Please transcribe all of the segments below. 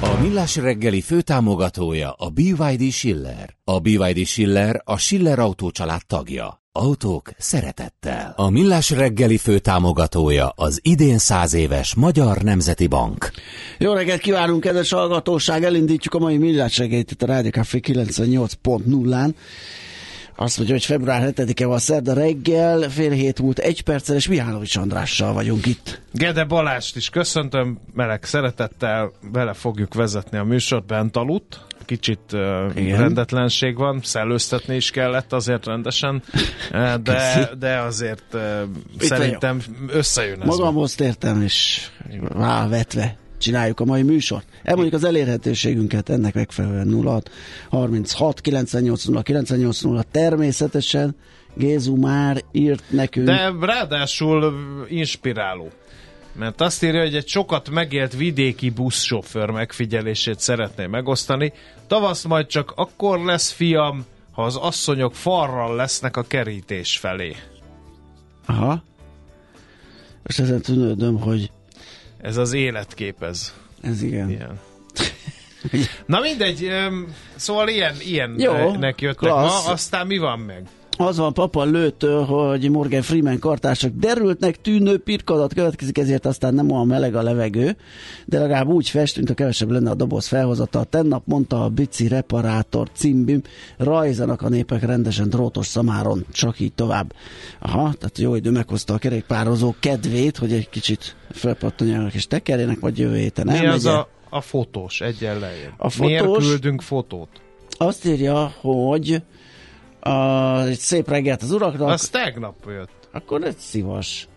A Millás reggeli főtámogatója a BYD Schiller. A BYD Schiller a Schiller Autó család tagja. Autók szeretettel. A Millás reggeli főtámogatója az idén száz éves Magyar Nemzeti Bank. Jó reggelt kívánunk, kedves hallgatóság! Elindítjuk a mai millás reggelit itt a Rádió Café 98.0-án. Azt mondja, hogy február 7-e van szerda reggel, fél hét múlt egy perccel, és Mihálovics Andrással vagyunk itt. Gede Balást is köszöntöm, meleg szeretettel, vele fogjuk vezetni a műsort, bent aludt. Kicsit uh, rendetlenség van, szellőztetni is kellett azért rendesen, de, de azért uh, szerintem összejön ez. Magamhoz tértem, és rávetve csináljuk a mai műsort. Elmondjuk az elérhetőségünket ennek megfelelően 0 36 98 0 98 0 természetesen Gézu már írt nekünk. De ráadásul inspiráló. Mert azt írja, hogy egy sokat megélt vidéki buszsofőr megfigyelését szeretné megosztani. Tavasz majd csak akkor lesz fiam, ha az asszonyok farral lesznek a kerítés felé. Aha. És ezen tűnődöm, hogy ez az életkép, ez. Ez igen. Ilyen. Na mindegy, szóval ilyen, ilyennek jöttek ma, aztán mi van meg? Az van papa lőtől, hogy Morgan Freeman kartársak derültnek tűnő pirkadat következik, ezért aztán nem olyan meleg a levegő, de legalább úgy festünk, ha kevesebb lenne a doboz felhozata. Tennap mondta a Bici Reparátor címbim, rajzanak a népek rendesen drótos szamáron, csak így tovább. Aha, tehát jó idő meghozta a kerékpározó kedvét, hogy egy kicsit felpattanjanak és tekerjenek, vagy jövő héten Mi az a, a fotós egyenlején? A fotós, Miért küldünk fotót? Azt írja, hogy a, egy szép reggelt az uraknak. Az tegnap jött. Akkor egy szivas.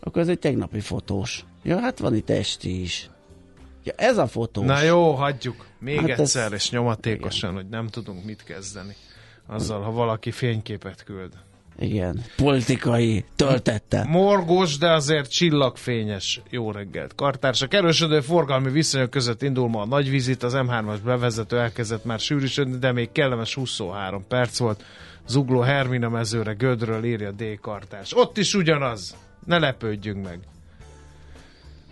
Akkor ez egy tegnapi fotós. Ja, hát van itt esti is. Ja, ez a fotós. Na jó, hagyjuk. Még hát egyszer, ez... és nyomatékosan, Igen. hogy nem tudunk mit kezdeni. Azzal, ha valaki fényképet küld. Igen, politikai töltette. Morgos, de azért csillagfényes. Jó reggelt. Kartársak, erősödő forgalmi viszonyok között indul ma a nagy vizit, az M3-as bevezető elkezdett már sűrűsödni, de még kellemes 23 perc volt. Zugló Hermina mezőre, Gödről írja D. Kartárs. Ott is ugyanaz. Ne lepődjünk meg.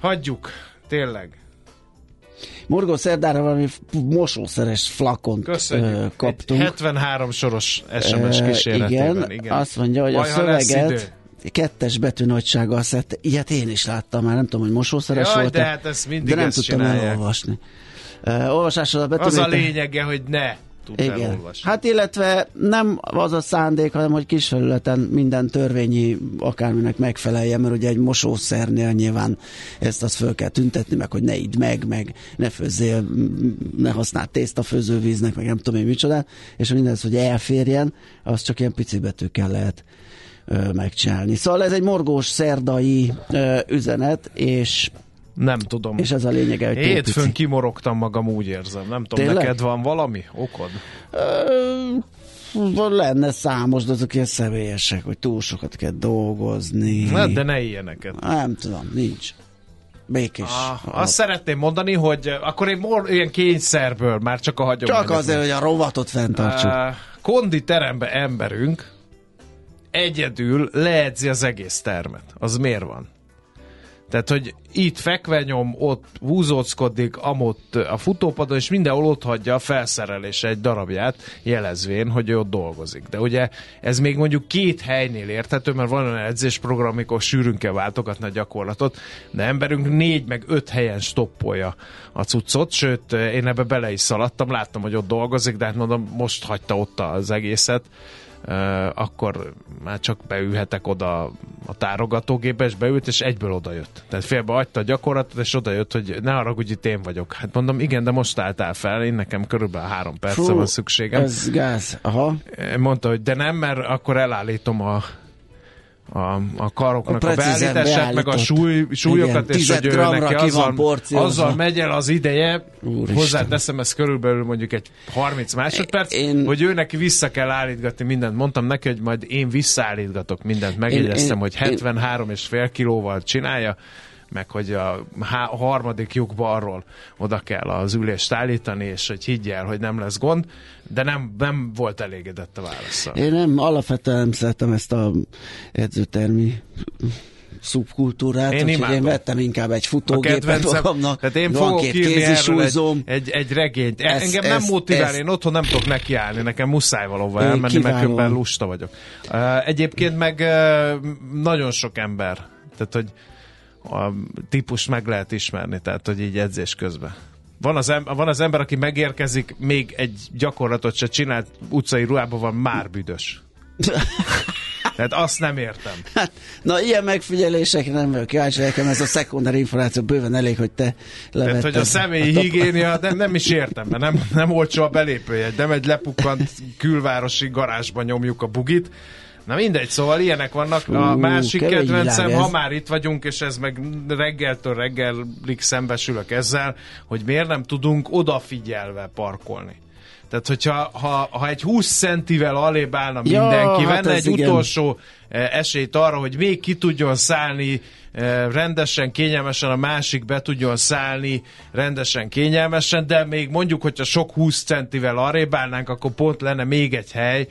Hagyjuk. Tényleg. Morgó szerdára valami mosószeres flakont Köszönjük. kaptunk. Egy 73 soros SMS kísérletében. Igen, igen, azt mondja, hogy Baj, a szöveget kettes betűnagysággal szedte. Ilyet én is láttam már, nem tudom, hogy mosószeres Jaj, volt de hát ezt mindig de nem ezt tudtam csinálják. elolvasni. Uh, olvasásra a betűnét... Az a lényege, hogy ne tud Igen. elolvasni. Hát illetve nem az a szándék, hanem hogy kis felületen minden törvényi akárminek megfelelje, mert ugye egy mosószernél nyilván ezt az föl kell tüntetni, meg hogy ne idd meg, meg ne főzzél, ne használd tésztafőzővíznek, meg nem tudom én micsoda, és mindez, hogy elférjen, az csak ilyen pici betűkkel lehet megcsinálni. Szóval ez egy morgós szerdai üzenet, és Nem tudom. és ez a lényege, hogy Hétfőn pici. kimorogtam magam, úgy érzem. Nem tudom, Tényleg? neked van valami okod? Ö, lenne számos, de azok ilyen személyesek, hogy túl sokat kell dolgozni. Hát, de ne ilyeneket. Nem tudom, nincs. Békés. Ah, azt szeretném mondani, hogy akkor egy mor, ilyen kényszerből, már csak a hagyományok. Csak azért, hogy a rovatot fenntartsuk. Uh, konditerembe emberünk egyedül leedzi az egész termet. Az miért van? Tehát, hogy itt fekve nyom, ott húzóckodik, amott a futópadon, és mindenhol ott hagyja a felszerelés egy darabját, jelezvén, hogy ő ott dolgozik. De ugye ez még mondjuk két helynél érthető, mert van olyan edzésprogram, amikor sűrűn kell váltogatni a gyakorlatot, de emberünk négy meg öt helyen stoppolja a cuccot, sőt, én ebbe bele is szaladtam, láttam, hogy ott dolgozik, de hát mondom, most hagyta ott az egészet, akkor már csak beülhetek oda a tárogatógépbe, és beült, és egyből odajött. Tehát félbe hagyta a gyakorlatot, és odajött, hogy ne arra, hogy itt én vagyok. Hát mondom, igen, de most álltál fel, én nekem körülbelül három perce van szükségem. Ez gáz, aha. Mondta, hogy de nem, mert akkor elállítom a a, a karoknak a, a beállítását, meg a súly, súlyokat, Igen, és hogy ő neki azzal, azzal megy el az ideje, hozzáteszem, ez körülbelül mondjuk egy 30 másodperc, én, hogy ő neki vissza kell állítgatni mindent. Mondtam neki, hogy majd én visszaállítgatok mindent. Megjegyeztem, hogy 73 és fél kilóval csinálja, meg hogy a, harmadik lyuk balról oda kell az ülést állítani, és hogy higgyel, hogy nem lesz gond, de nem, nem volt elégedett a válaszsal. Én nem, alapvetően nem szeretem ezt a edzőtermi szubkultúrát, én, úgyhogy én vettem inkább egy futógépet magamnak. Tehát én fogok írni erről egy, egy, egy regényt. Ez, Engem ez, nem motivál, ez, én otthon nem tudok nekiállni, nekem muszáj valóban elmenni, mert különben lusta vagyok. Uh, egyébként meg uh, nagyon sok ember, tehát hogy a típus meg lehet ismerni, tehát hogy így edzés közben. Van az, em- van az ember, aki megérkezik, még egy gyakorlatot se csinált, utcai ruhában van, már büdös. Tehát azt nem értem. Hát, na, ilyen megfigyelésekre nem vagyok kíváncsi, nekem ez a szekundár információ bőven elég, hogy te levetted. Tehát, hogy a személyi a higiénia, de nem is értem, mert nem, nem olcsó a belépőjegy, nem egy lepukkant külvárosi garázsban nyomjuk a bugit, Na mindegy, szóval ilyenek vannak. A másik kedvencem, ha már itt vagyunk, és ez meg reggeltől reggelig szembesülök ezzel, hogy miért nem tudunk odafigyelve parkolni. Tehát, hogyha ha, ha egy 20 centivel alébb állna ja, mindenki, hát venne egy igen. utolsó eh, esélyt arra, hogy még ki tudjon szállni rendesen, kényelmesen, a másik be tudjon szállni rendesen, kényelmesen, de még mondjuk, hogyha sok 20 centivel arrébb állnánk, akkor pont lenne még egy hely,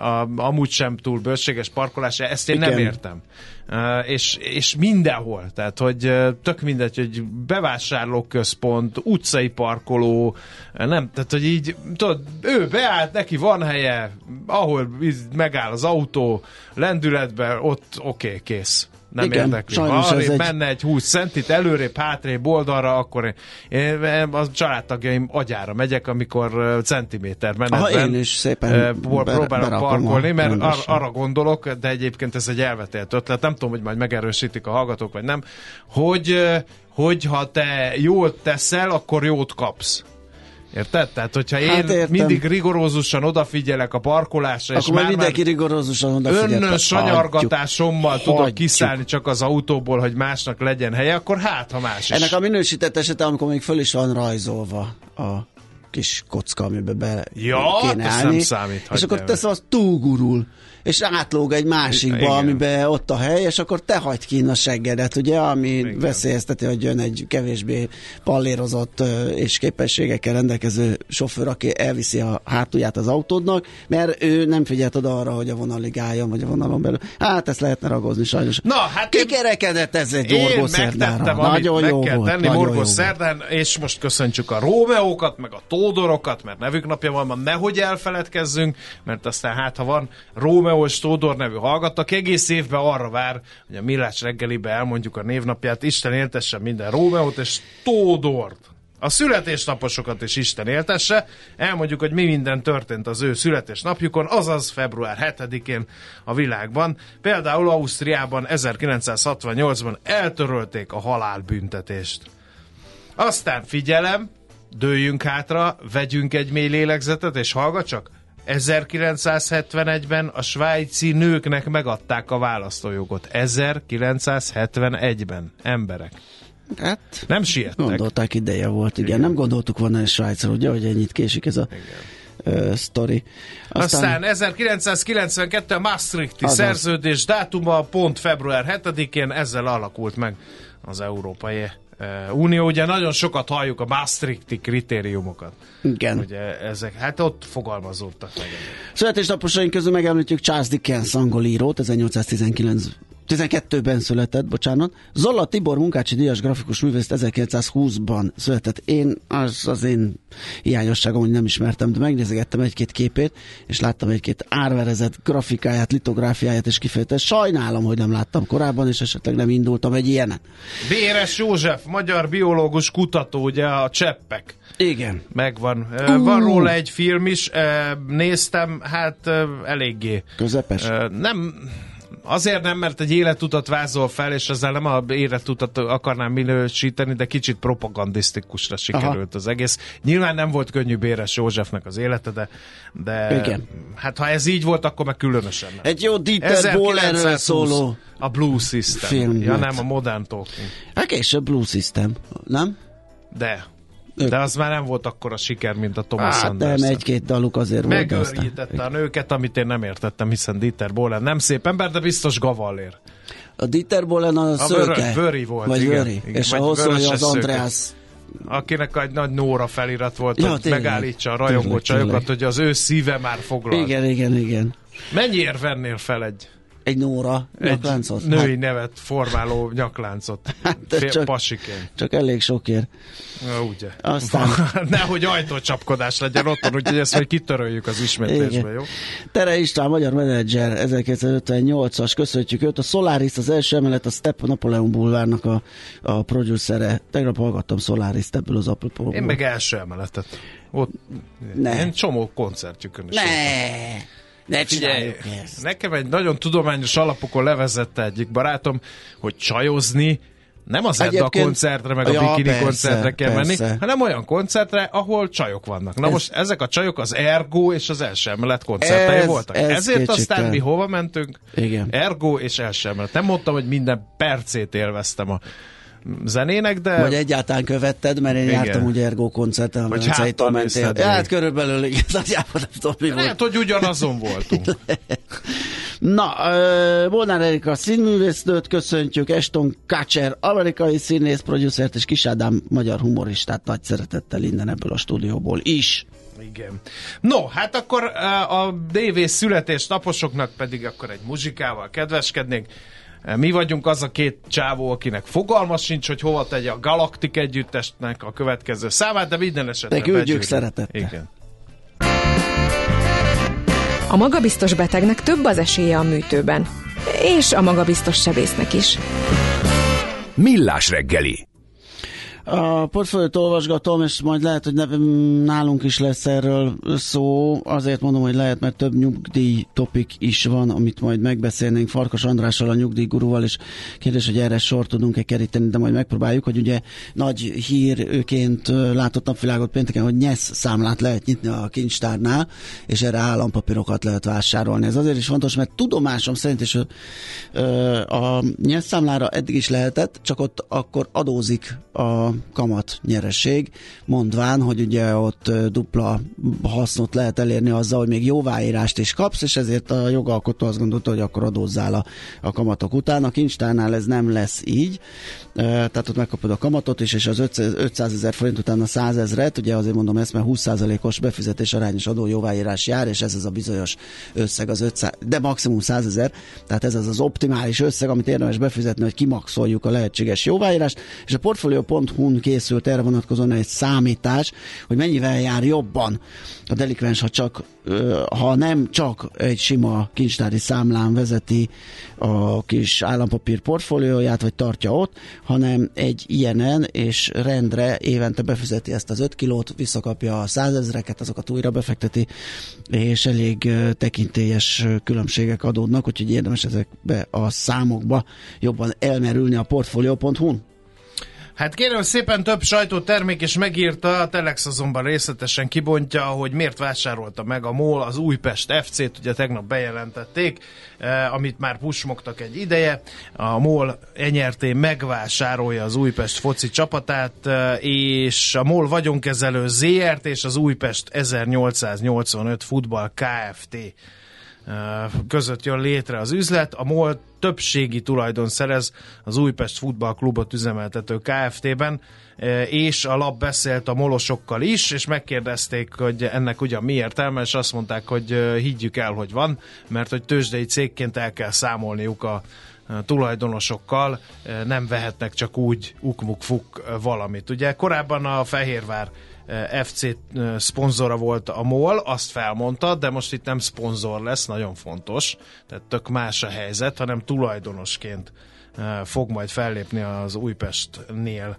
a, amúgy sem túl bőséges parkolás, ezt én Igen. nem értem. Uh, és, és mindenhol, tehát hogy uh, tök mindegy, hogy bevásárlóközpont, utcai parkoló, nem, tehát hogy így, tudod, ő beállt, neki van helye, ahol megáll az autó, lendületben, ott oké, okay, kész nem Igen, érdekli. Ha egy... menne egy 20 centit előrébb, hátrébb, oldalra, akkor én, én a családtagjaim agyára megyek, amikor centiméter menetben én is szépen próbálok parkolni, mert ar- arra gondolok, de egyébként ez egy elvetélt ötlet, nem tudom, hogy majd megerősítik a hallgatók, vagy nem, hogy, hogy ha te jót teszel, akkor jót kapsz. Érted? Tehát, hogyha én hát értem. mindig rigorózusan odafigyelek a parkolásra, Akkor és már mindenki rigorózusan odafigyel. Önnön sanyargatásommal tudok hagyjuk. kiszállni csak az autóból, hogy másnak legyen helye, akkor hát, ha más is. Ennek a minősített esete, amikor még föl is van rajzolva a kis kocka, amiben be ja, kéne állni. nem számít. És akkor tesz az túlgurul és átlóg egy másikba, Igen. amiben ott a hely, és akkor te hagyd ki a seggedet, ugye, ami Igen. veszélyezteti, hogy jön egy kevésbé pallérozott és képességekkel rendelkező sofőr, aki elviszi a hátulját az autódnak, mert ő nem figyelt oda arra, hogy a vonalig álljon, vagy a vonalon belül. Hát ezt lehetne ragozni sajnos. Na, hát Kikerekedett ez egy morgó szerdára. Nagyon jó meg kell volt. tenni morgó szerdán, és most köszöntsük a Rómeókat, meg a Tódorokat, mert nevük napja van, ma nehogy elfeledkezzünk, mert aztán hát, ha van Rómeó Leos Tódor nevű hallgattak egész évben arra vár, hogy a Millás reggelibe elmondjuk a névnapját, Isten éltesse minden Rómeót és Tódort. A születésnaposokat is Isten éltesse. Elmondjuk, hogy mi minden történt az ő születésnapjukon, azaz február 7-én a világban. Például Ausztriában 1968-ban eltörölték a halálbüntetést. Aztán figyelem, dőljünk hátra, vegyünk egy mély lélegzetet, és hallgat csak, 1971-ben a svájci nőknek megadták a választójogot. 1971-ben emberek. Hát, nem siettek. Gondolták ideje volt, igen. igen. Nem gondoltuk volna egy Svájcra, ugye, hogy ennyit késik ez a igen. Uh, sztori. Aztán, Aztán 1992 a Maastrichti azaz. szerződés dátuma pont február 7-én, ezzel alakult meg az Európai Unió. Ugye nagyon sokat halljuk a Maastrichti kritériumokat. Igen. Ugye ezek, hát ott fogalmazódtak meg. Születésnaposaink közül megemlítjük Charles Dickens angol írót, 1819 12-ben született, bocsánat. Zolla Tibor munkácsi díjas grafikus művész 1920-ban született. Én, az az én hiányosságom, hogy nem ismertem, de megnézegettem egy-két képét, és láttam egy-két árverezett grafikáját, litográfiáját, és kifejezetten sajnálom, hogy nem láttam korábban, és esetleg nem indultam egy ilyenen. Béres József, magyar biológus kutató, ugye a cseppek. Igen. Megvan. Uh. Van róla egy film is, néztem, hát eléggé. Közepes? Nem, Azért nem, mert egy életutat vázol fel, és ezzel nem a életutat akarnám minősíteni, de kicsit propagandisztikusra sikerült Aha. az egész. Nyilván nem volt könnyű Béres Józsefnek az élete, de, de Igen. hát ha ez így volt, akkor meg különösen nem. Egy jó Dieter Bohlerről szóló a Blue System. Film ja, nem, a Modern Talking. Hát később Blue System, nem? De. De az már nem volt akkor a siker, mint a Thomas hát, Anderson. nem, egy-két daluk azért Megőrítette a nőket, amit én nem értettem, hiszen Dieter Bohlen nem szép ember, de biztos gavallér. A Dieter Bohlen a, a szőke? Vöri volt, vagy igen. Vöri. És a hosszú, az Andreas akinek egy nagy Nóra felirat volt, ja, hogy tényleg. megállítsa a rajongó csajokat, hogy az ő szíve már foglal. Igen, igen, igen. Mennyiért vennél fel egy egy Nóra nyakláncot? Egy női hát. nevet formáló nyakláncot. Hát, Fél, csak, pasiként. Csak elég sokért. Na, ugye. Aztán... Nehogy ajtócsapkodás legyen otthon, úgyhogy ezt majd kitöröljük az ismétlésbe, jó? Tere István, magyar menedzser, 1958-as, köszönjük őt. A Solaris, az első emelet, a Step Napoleon Bulvárnak a, a producere. Tegnap hallgattam Solaris ebből az apropóból. Én meg első emeletet. Ott ne. Én csomó koncertjükön is. Ne. Ne Figyelj, nekem egy nagyon tudományos alapokon levezette egyik barátom, hogy csajozni nem az Edda koncertre, meg a ja, bikini persze, koncertre kell persze. menni, hanem olyan koncertre, ahol csajok vannak. Na ez, most ezek a csajok az Ergo és az első emelet koncertei ez, voltak. Ez Ezért aztán mi hova mentünk? Igen. Ergo és első emelet. Nem mondtam, hogy minden percét élveztem a zenének, de... Vagy egyáltalán követted, mert én Igen. jártam ugye Ergo koncerten, Vagy háttal mentél. Ja, hát körülbelül igazán nem tudom, mi volt. Lehet, hogy ugyanazon voltunk. Na, Molnár Erika színművésznőt köszöntjük, Eston Kacser, amerikai színész, producert és Kisádám magyar humoristát nagy szeretettel innen ebből a stúdióból is. Igen. No, hát akkor a DV születésnaposoknak pedig akkor egy muzsikával kedveskednénk. Mi vagyunk az a két csávó, akinek fogalma sincs, hogy hova tegye a Galaktik együttesnek a következő számát, de minden esetben De küldjük szeretettel. Igen. A magabiztos betegnek több az esélye a műtőben. És a magabiztos sebésznek is. Millás reggeli a portfóliót olvasgatom, és majd lehet, hogy nálunk is lesz erről szó. Azért mondom, hogy lehet, mert több nyugdíj topik is van, amit majd megbeszélnénk Farkas Andrással, a nyugdíjgurúval, és kérdés, hogy erre sor tudunk-e keríteni, de majd megpróbáljuk, hogy ugye nagy hírként látott napvilágot pénteken, hogy nyesz számlát lehet nyitni a kincstárnál, és erre állampapírokat lehet vásárolni. Ez azért is fontos, mert tudomásom szerint is a nyesz számlára eddig is lehetett, csak ott akkor adózik a kamat nyereség, mondván, hogy ugye ott dupla hasznot lehet elérni azzal, hogy még jóváírást is kapsz, és ezért a jogalkotó azt gondolta, hogy akkor adózzál a, a kamatok után. A kincstárnál ez nem lesz így, tehát ott megkapod a kamatot is, és az 500 ezer forint után a 100 ezeret, ugye azért mondom ezt, mert 20%-os befizetés arányos adó jóváírás jár, és ez az a bizonyos összeg az 500, de maximum 100 ezer, tehát ez az az optimális összeg, amit érdemes befizetni, hogy kimaxoljuk a lehetséges jóváírást, és a portfolio.hu-n készült erre vonatkozóan egy számítás, hogy mennyivel jár jobban a delikvens, ha csak ha nem csak egy sima kincstári számlán vezeti a kis állampapír portfólióját, vagy tartja ott, hanem egy ilyenen, és rendre évente befizeti ezt az 5 kilót, visszakapja a százezreket, azokat újra befekteti, és elég tekintélyes különbségek adódnak, úgyhogy érdemes ezekbe a számokba jobban elmerülni a portfolio.hu-n. Hát kérem szépen több sajtótermék is megírta, a Telex azonban részletesen kibontja, hogy miért vásárolta meg a MOL az Újpest FC-t, ugye tegnap bejelentették, eh, amit már pusmogtak egy ideje. A MOL enyerté megvásárolja az Újpest foci csapatát, eh, és a MOL vagyonkezelő ZRT és az Újpest 1885 futball Kft között jön létre az üzlet. A MOL többségi tulajdon szerez az Újpest Futballklubot üzemeltető Kft-ben, és a lap beszélt a molosokkal is, és megkérdezték, hogy ennek ugyan mi értelme, és azt mondták, hogy higgyük el, hogy van, mert hogy tőzsdei cégként el kell számolniuk a tulajdonosokkal, nem vehetnek csak úgy ukmuk-fuk valamit. Ugye korábban a Fehérvár FC szponzora volt a MOL, azt felmondta, de most itt nem szponzor lesz, nagyon fontos, tehát tök más a helyzet, hanem tulajdonosként fog majd fellépni az Újpestnél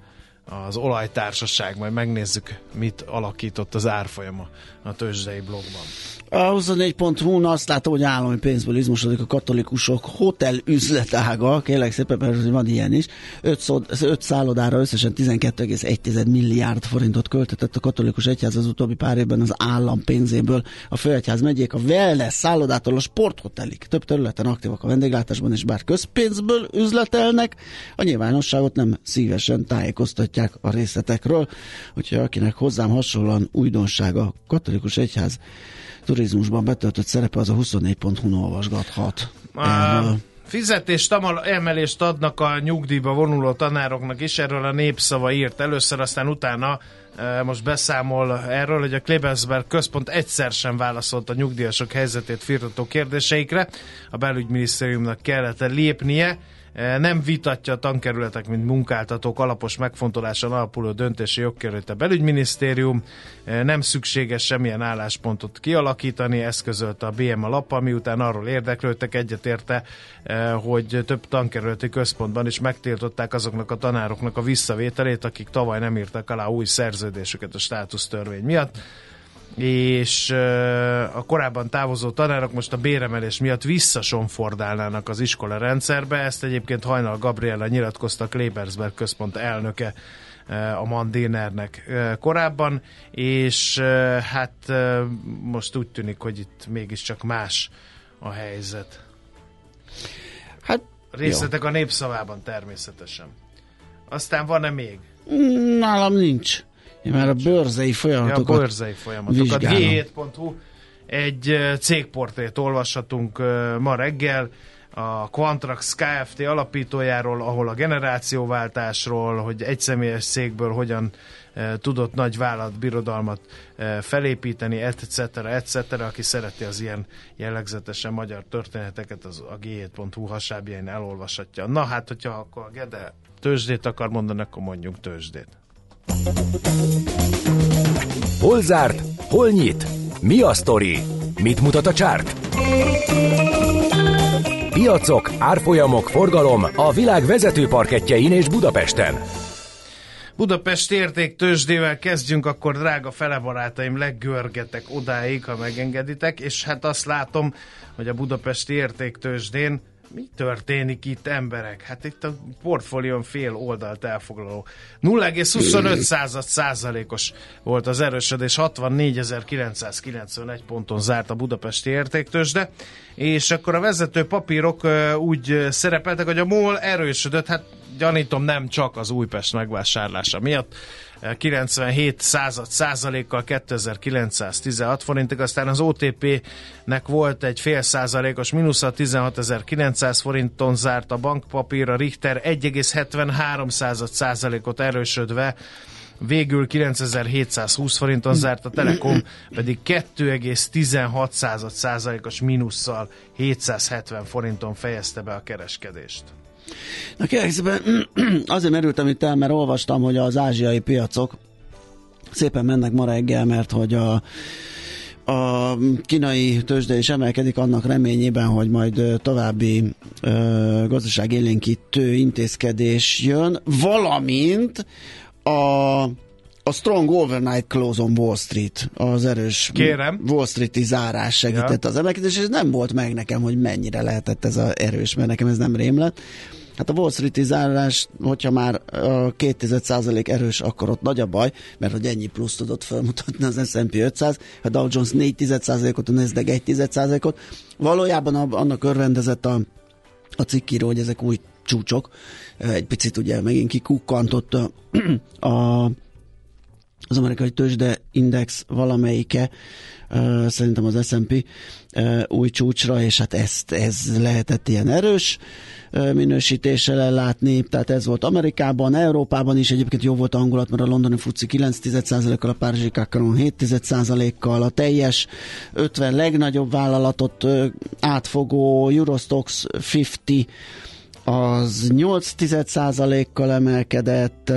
az olajtársaság, majd megnézzük, mit alakított az árfolyama a tőzsdei blogban. A 24.hu-n azt látom, hogy állami pénzből izmosodik a katolikusok hotel üzletága, kérlek szépen, mert van ilyen is. 5, szó, 5 szállodára összesen 12,1 milliárd forintot költetett a katolikus egyház az utóbbi pár évben az állam pénzéből. A főegyház megyék a wellness szállodától a sporthotelig. Több területen aktívak a vendéglátásban, és bár közpénzből üzletelnek, a nyilvánosságot nem szívesen tájékoztatják a részletekről. Úgyhogy akinek hozzám hasonlóan újdonsága katolikus egyház turizmusban betöltött szerepe az a 24.hu-n olvasgathat. A fizetés emelést adnak a nyugdíjba vonuló tanároknak is, erről a népszava írt először, aztán utána e, most beszámol erről, hogy a Klebensberg központ egyszer sem válaszolt a nyugdíjasok helyzetét firtató kérdéseikre. A belügyminisztériumnak kellett lépnie, nem vitatja a tankerületek, mint munkáltatók alapos megfontoláson alapuló döntési jogkerült a belügyminisztérium, nem szükséges semmilyen álláspontot kialakítani, eszközölte a BM a lappa, miután arról érdeklődtek, egyetérte, hogy több tankerületi központban is megtiltották azoknak a tanároknak a visszavételét, akik tavaly nem írtak alá új szerződésüket a státusztörvény miatt és a korábban távozó tanárok most a béremelés miatt visszasonfordálnának az iskola rendszerbe. Ezt egyébként Hajnal Gabriella nyilatkozta Klebersberg központ elnöke a Mandinernek korábban, és hát most úgy tűnik, hogy itt mégiscsak más a helyzet. Hát, Részletek jó. a népszavában természetesen. Aztán van-e még? Nálam nincs. Már a bőrzei folyamatokat ja, a bőrzei folyamatokat. G7.hu egy cégportrét olvashatunk ma reggel a Quantrax Kft. alapítójáról, ahol a generációváltásról, hogy egy személyes cégből hogyan tudott nagy vállalatbirodalmat e, felépíteni, etc., etc., aki szereti az ilyen jellegzetesen magyar történeteket, az a g7.hu hasábjain elolvashatja. Na hát, hogyha akkor a Gede tőzsdét akar mondani, akkor mondjunk tőzsdét. Hol zárt? Hol nyit? Mi a sztori? Mit mutat a csárt? Piacok, árfolyamok, forgalom a világ vezető parketjein és Budapesten. Budapest érték tőzsdével kezdjünk, akkor drága felebarátaim, leggörgetek odáig, ha megengeditek, és hát azt látom, hogy a Budapesti érték tőzsdén mi történik itt emberek? Hát itt a portfólión fél oldalt elfoglaló. 0,25 század százalékos volt az erősödés, 64.991 ponton zárt a budapesti értéktősde, és akkor a vezető papírok úgy szerepeltek, hogy a MOL erősödött, hát gyanítom nem csak az Újpest megvásárlása miatt, 97 század százalékkal 2916 forintig, aztán az OTP-nek volt egy fél százalékos mínusza, 16.900 forinton zárt a bankpapír, a Richter 1,73 század százalékot erősödve végül 9720 forinton zárt, a Telekom pedig 2,16 százalékos mínusszal 770 forinton fejezte be a kereskedést. Na kérlek szépen, azért merültem itt el, mert olvastam, hogy az ázsiai piacok szépen mennek ma reggel, mert hogy a a kínai tőzsde is emelkedik annak reményében, hogy majd további ö, gazdaságélénkítő intézkedés jön, valamint a a Strong Overnight Close on Wall Street, az erős Kérem. Wall Street-i zárás segített ja. az emelkedés, és nem volt meg nekem, hogy mennyire lehetett ez a erős, mert nekem ez nem rém lett. Hát a Wall Street-i zárás, hogyha már a 2% erős, akkor ott nagy a baj, mert hogy ennyi plusz tudott felmutatni az S&P 500, a Dow Jones 4% ot a Nasdaq 1 ot Valójában annak örvendezett a, a cikkíró, hogy ezek új csúcsok. Egy picit ugye megint kikukkantott a, a az amerikai tőzsde index valamelyike, szerintem az S&P új csúcsra, és hát ezt, ez lehetett ilyen erős uh, minősítéssel ellátni, tehát ez volt Amerikában, Európában is. Egyébként jó volt a hangulat, mert a londoni FUCI 9,1%-kal, a párizsi Kakaron 7,1%-kal, a teljes 50 legnagyobb vállalatot átfogó Eurostox 50 az 8,1%-kal emelkedett,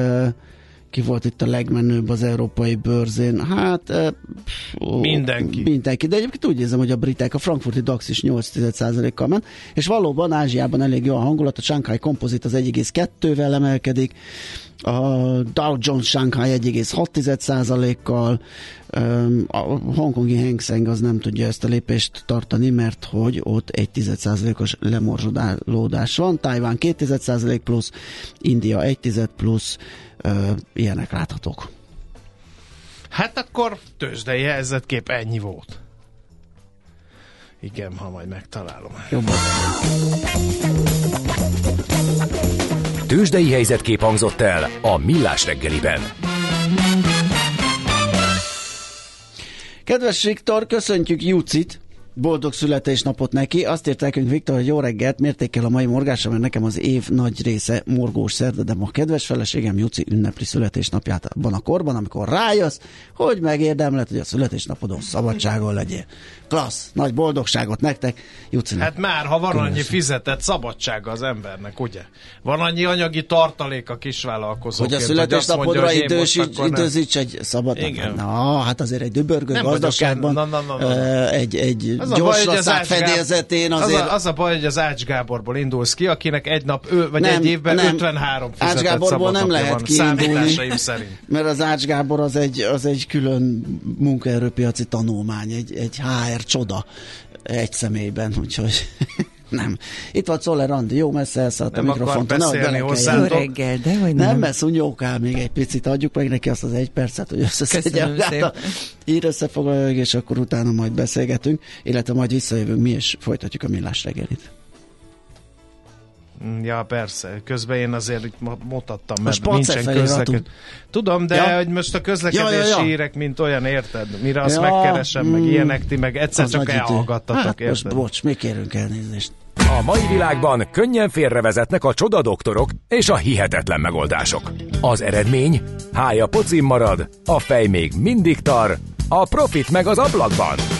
ki volt itt a legmenőbb az európai bőrzén? Hát... Ó, mindenki. Mindenki, de egyébként úgy érzem, hogy a britek, a frankfurti DAX is 8,1%-kal ment, és valóban Ázsiában elég jó a hangulat, a Shanghai Composite az 1,2-vel emelkedik, a Dow Jones Shanghai 1,6%-kal, a hongkongi Hang Seng az nem tudja ezt a lépést tartani, mert hogy ott egy 10%-os lemorzsolódás van, Taiwan 2% plusz, India 1 plusz, ilyenek láthatók. Hát akkor tőzsdei helyzetkép ennyi volt. Igen, ha majd megtalálom. Jobban. Tőzsdei helyzetkép hangzott el a Millás reggeliben. Kedves Viktor, köszöntjük Jucit, boldog születésnapot neki. Azt írt nekünk Viktor, hogy jó reggelt, mértékel a mai morgásra, mert nekem az év nagy része morgós szerda, de ma kedves feleségem Juci ünnepli születésnapját abban a korban, amikor rájössz, hogy megérdemled, hogy a születésnapodon szabadságon legyél. Klassz, nagy boldogságot nektek, Juci. Hát már, ha van annyi fizetett szabadsága az embernek, ugye? Van annyi anyagi tartalék a kisvállalkozóként, hogy a születésnapodra idősíts, időzíts egy szabad Igen. Na, hát azért egy dübörgő Nem gazdaságban, vagyok en- na, na, na, na. egy, egy Az a gyors baj, hogy az Ács fedélzetén az, azért... a, az a baj, hogy az Ács Gáborból indulsz ki, akinek egy nap, ő, vagy Nem, egy évben nem. 53 Ács fizetett Gáborból nem lehet van, kiindulni. szerint. Mert az Ács Gábor az egy, az egy külön munkaerőpiaci tanulmány, egy, egy HR csoda egy személyben, úgyhogy nem. Itt van Czoller Andi, jó messze elszállt a Nem akar mikrofontól. nehogy beszélni belekeljen. hozzá. Jó reggel, de hogy Nem, nem. mert szúnyókál még egy picit, adjuk meg neki azt az egy percet, hogy összeszedje magát a ír összefoglalóig, és akkor utána majd beszélgetünk, illetve majd visszajövünk mi, és folytatjuk a millás reggelit. Ja, persze. Közben én azért itt mutattam, A mert Spacer nincsen közlekedés. Tudom, de Ja. hogy most a közlekedési Ja, ja, ja. hírek, mint olyan, érted? Mire azt Ja, megkeresem, meg mm. ilyenek, ti meg egyszer Az csak elhallgattatok, Hát most érted? bocs, mi kérünk elnézést. A mai világban könnyen félrevezetnek a csoda doktorok és a hihetetlen megoldások. Az eredmény? Hája pocim marad, a fej még mindig tar, a profit meg az ablakban.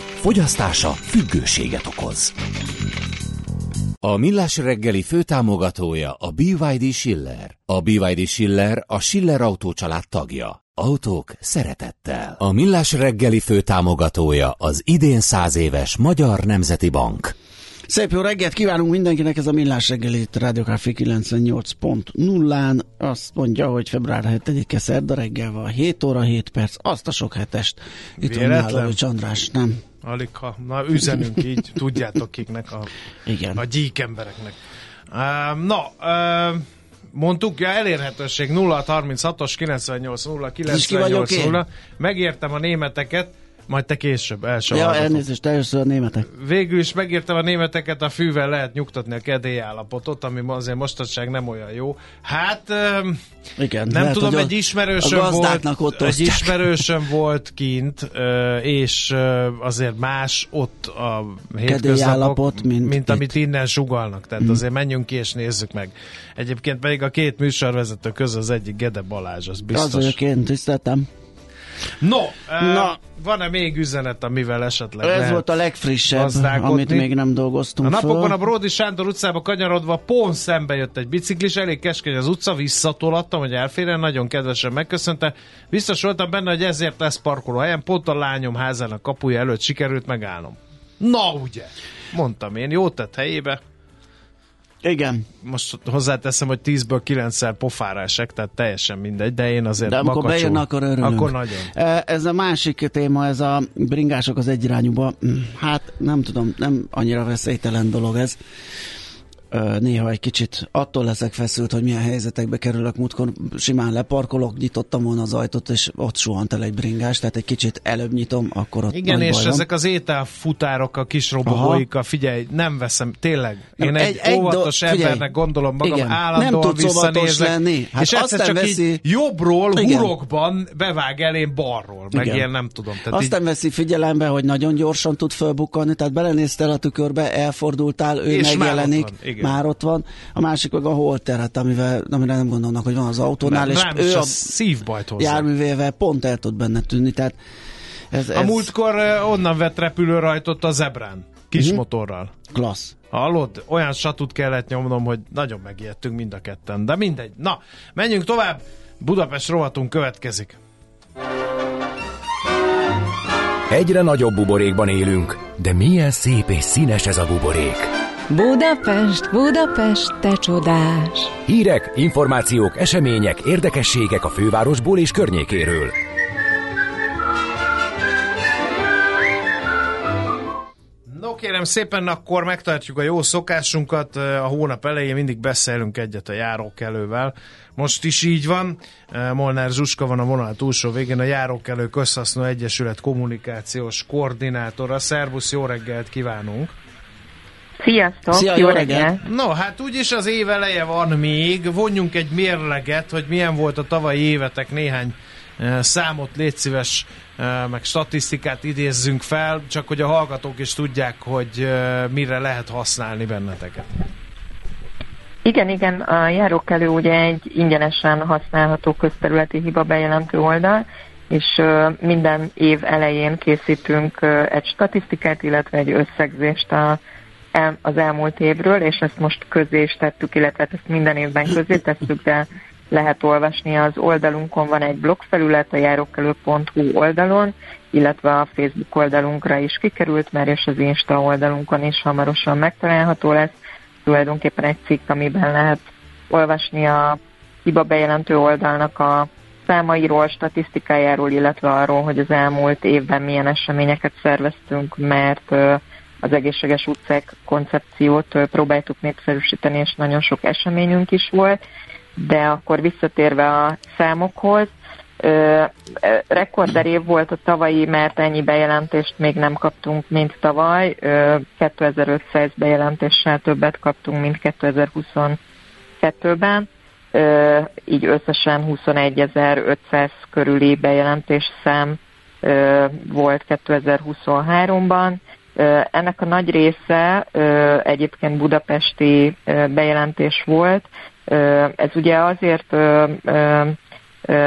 Fogyasztása függőséget okoz. A Millás reggeli főtámogatója a BYD Schiller. A BYD Schiller a Schiller Autó család tagja. Autók szeretettel. A Millás reggeli főtámogatója az idén száz éves Magyar Nemzeti Bank. Szép jó reggelt kívánunk mindenkinek, ez a Millás reggeli itt a Rádió Café 98.0-án. Azt mondja, hogy február 7-e szerda reggel van, 7 óra 7 perc, azt a sok hetest. Itt van Véletlen? Mihálovics András, nem? Alig ha. Na, üzenünk így, tudjátok kiknek, a, Igen. a gyík embereknek. Uh, na, uh, mondtuk, ja, elérhetőség 0636-os 98 0 És ki vagyok 98 én? 0. Megértem a németeket, majd te később első Ja, hallgatom. elnézést, először a németek. Végül is megértem a németeket, a fűvel lehet nyugtatni a kedély állapotot, ami azért mostanság nem olyan jó. Hát Igen, nem lehet, tudom, hogy egy ismerősöm volt, ott egy ismerősöm volt kint, és azért más ott a hétköznapok, Kedélyállapot, mint mint. Mhm. amit innen sugalnak. Tehát azért menjünk ki és nézzük meg. Egyébként pedig a két műsorvezető közül az egyik Gede Balázs, az Az biztos. vagyok én, tiszteltem. No, Na. van-e még üzenet, amivel esetleg Ez volt a legfrissebb, gazdálkodni? amit még nem dolgoztunk A napokban föl. a Bródi Sándor utcába kanyarodva pont szembe jött egy biciklis, elég keskeny az utca, visszatolattam, hogy elférjen, nagyon kedvesen megköszönte. Biztos voltam benne, hogy ezért lesz parkoló helyen, pont a lányom házának kapuja előtt sikerült megállnom. Na ugye, mondtam én, jót tett helyébe. Igen. Most hozzáteszem, hogy 10-ből 9-szer pofára esek, tehát teljesen mindegy, de én azért De amikor makacsul. bejön, akkor örülünk. Akkor nagyon. E, Ez a másik téma, ez a bringások az egyirányúba. Hát nem tudom, nem annyira veszélytelen dolog ez. Néha egy kicsit attól leszek feszült, hogy milyen helyzetekbe kerülök. Múltkor simán leparkolok, nyitottam volna az ajtót, és ott suhant el egy bringás, tehát egy kicsit előbb nyitom, akkor ott Igen, és baj van. ezek az ételfutárok, a kis robogóikkal, figyelj, nem veszem, tényleg. Én egy, egy- óvatos do- figyelj, embernek gondolom magam, igen, állandóan nem visszanézek, lenni. Hát és aztán csak veszi- így jobbról, Igen. hurokban bevág elém balról, meg Igen. ilyen nem tudom. Tehát Azt nem veszi figyelembe, hogy nagyon gyorsan tud fölbukkanni, tehát belenéztél a tükörbe, elfordultál, ő És megjelenik, igen. már ott van. A másik meg a holteret, amivel, amire nem gondolnak, hogy van az autónál, nem, és nem, ő a a szívbajt hozzá. járművével pont el tud benne tűnni, tehát ez, ez A múltkor onnan vett repülőrajtot a zebrán, kis Mhm. motorral. klassz. Hallod? Olyan satut kellett nyomnom, hogy nagyon megijedtünk mind a ketten. De mindegy. Na, menjünk tovább. Budapest rovatunk következik. Egyre nagyobb buborékban élünk, de milyen szép és színes ez a buborék. Budapest, Budapest, te csodás! Hírek, információk, események, érdekességek a fővárosból és környékéről. No kérem szépen, akkor megtartjuk a jó szokásunkat. A hónap elején mindig beszélünk egyet a járókelővel. Most is így van. Molnár Zsuska van a vonal túlsó végén, a Járókelő Közhasznú Egyesület kommunikációs koordinátora. Szervusz, jó reggelt kívánunk! Sziasztok, Szia, jó reggelt! No, hát úgyis az év eleje van még, vonjunk egy mérleget, hogy milyen volt a tavalyi évetek néhány eh, számot, légy szíves, eh, meg statisztikát idézzünk fel, csak hogy a hallgatók is tudják, hogy eh, mire lehet használni benneteket. Igen, igen, a járókelő ugye egy ingyenesen használható közterületi hiba bejelentő oldal, és minden év elején készítünk egy statisztikát, illetve egy összegzést a, az elmúlt évről, és ezt most közé is tettük, illetve ezt minden évben közé tesszük, de lehet olvasni az oldalunkon, van egy blogfelület a járókelő.hu oldalon, illetve a Facebook oldalunkra is kikerült, mert és az Insta oldalunkon is hamarosan megtalálható lesz. Tulajdonképpen egy cikk, amiben lehet olvasni a hiba bejelentő oldalnak a számairól, statisztikájáról, illetve arról, hogy az elmúlt évben milyen eseményeket szerveztünk, mert az egészséges utcák koncepciót próbáltuk népszerűsíteni, és nagyon sok eseményünk is volt. De akkor visszatérve a számokhoz, ö, rekorder év volt a tavalyi, mert ennyi bejelentést még nem kaptunk, mint tavaly. Ö, 2500 bejelentéssel többet kaptunk, mint 2022-ben. Ö, így összesen 21.500 körüli bejelentés szám ö, volt 2023-ban. Ennek a nagy része egyébként budapesti bejelentés volt. Ez ugye azért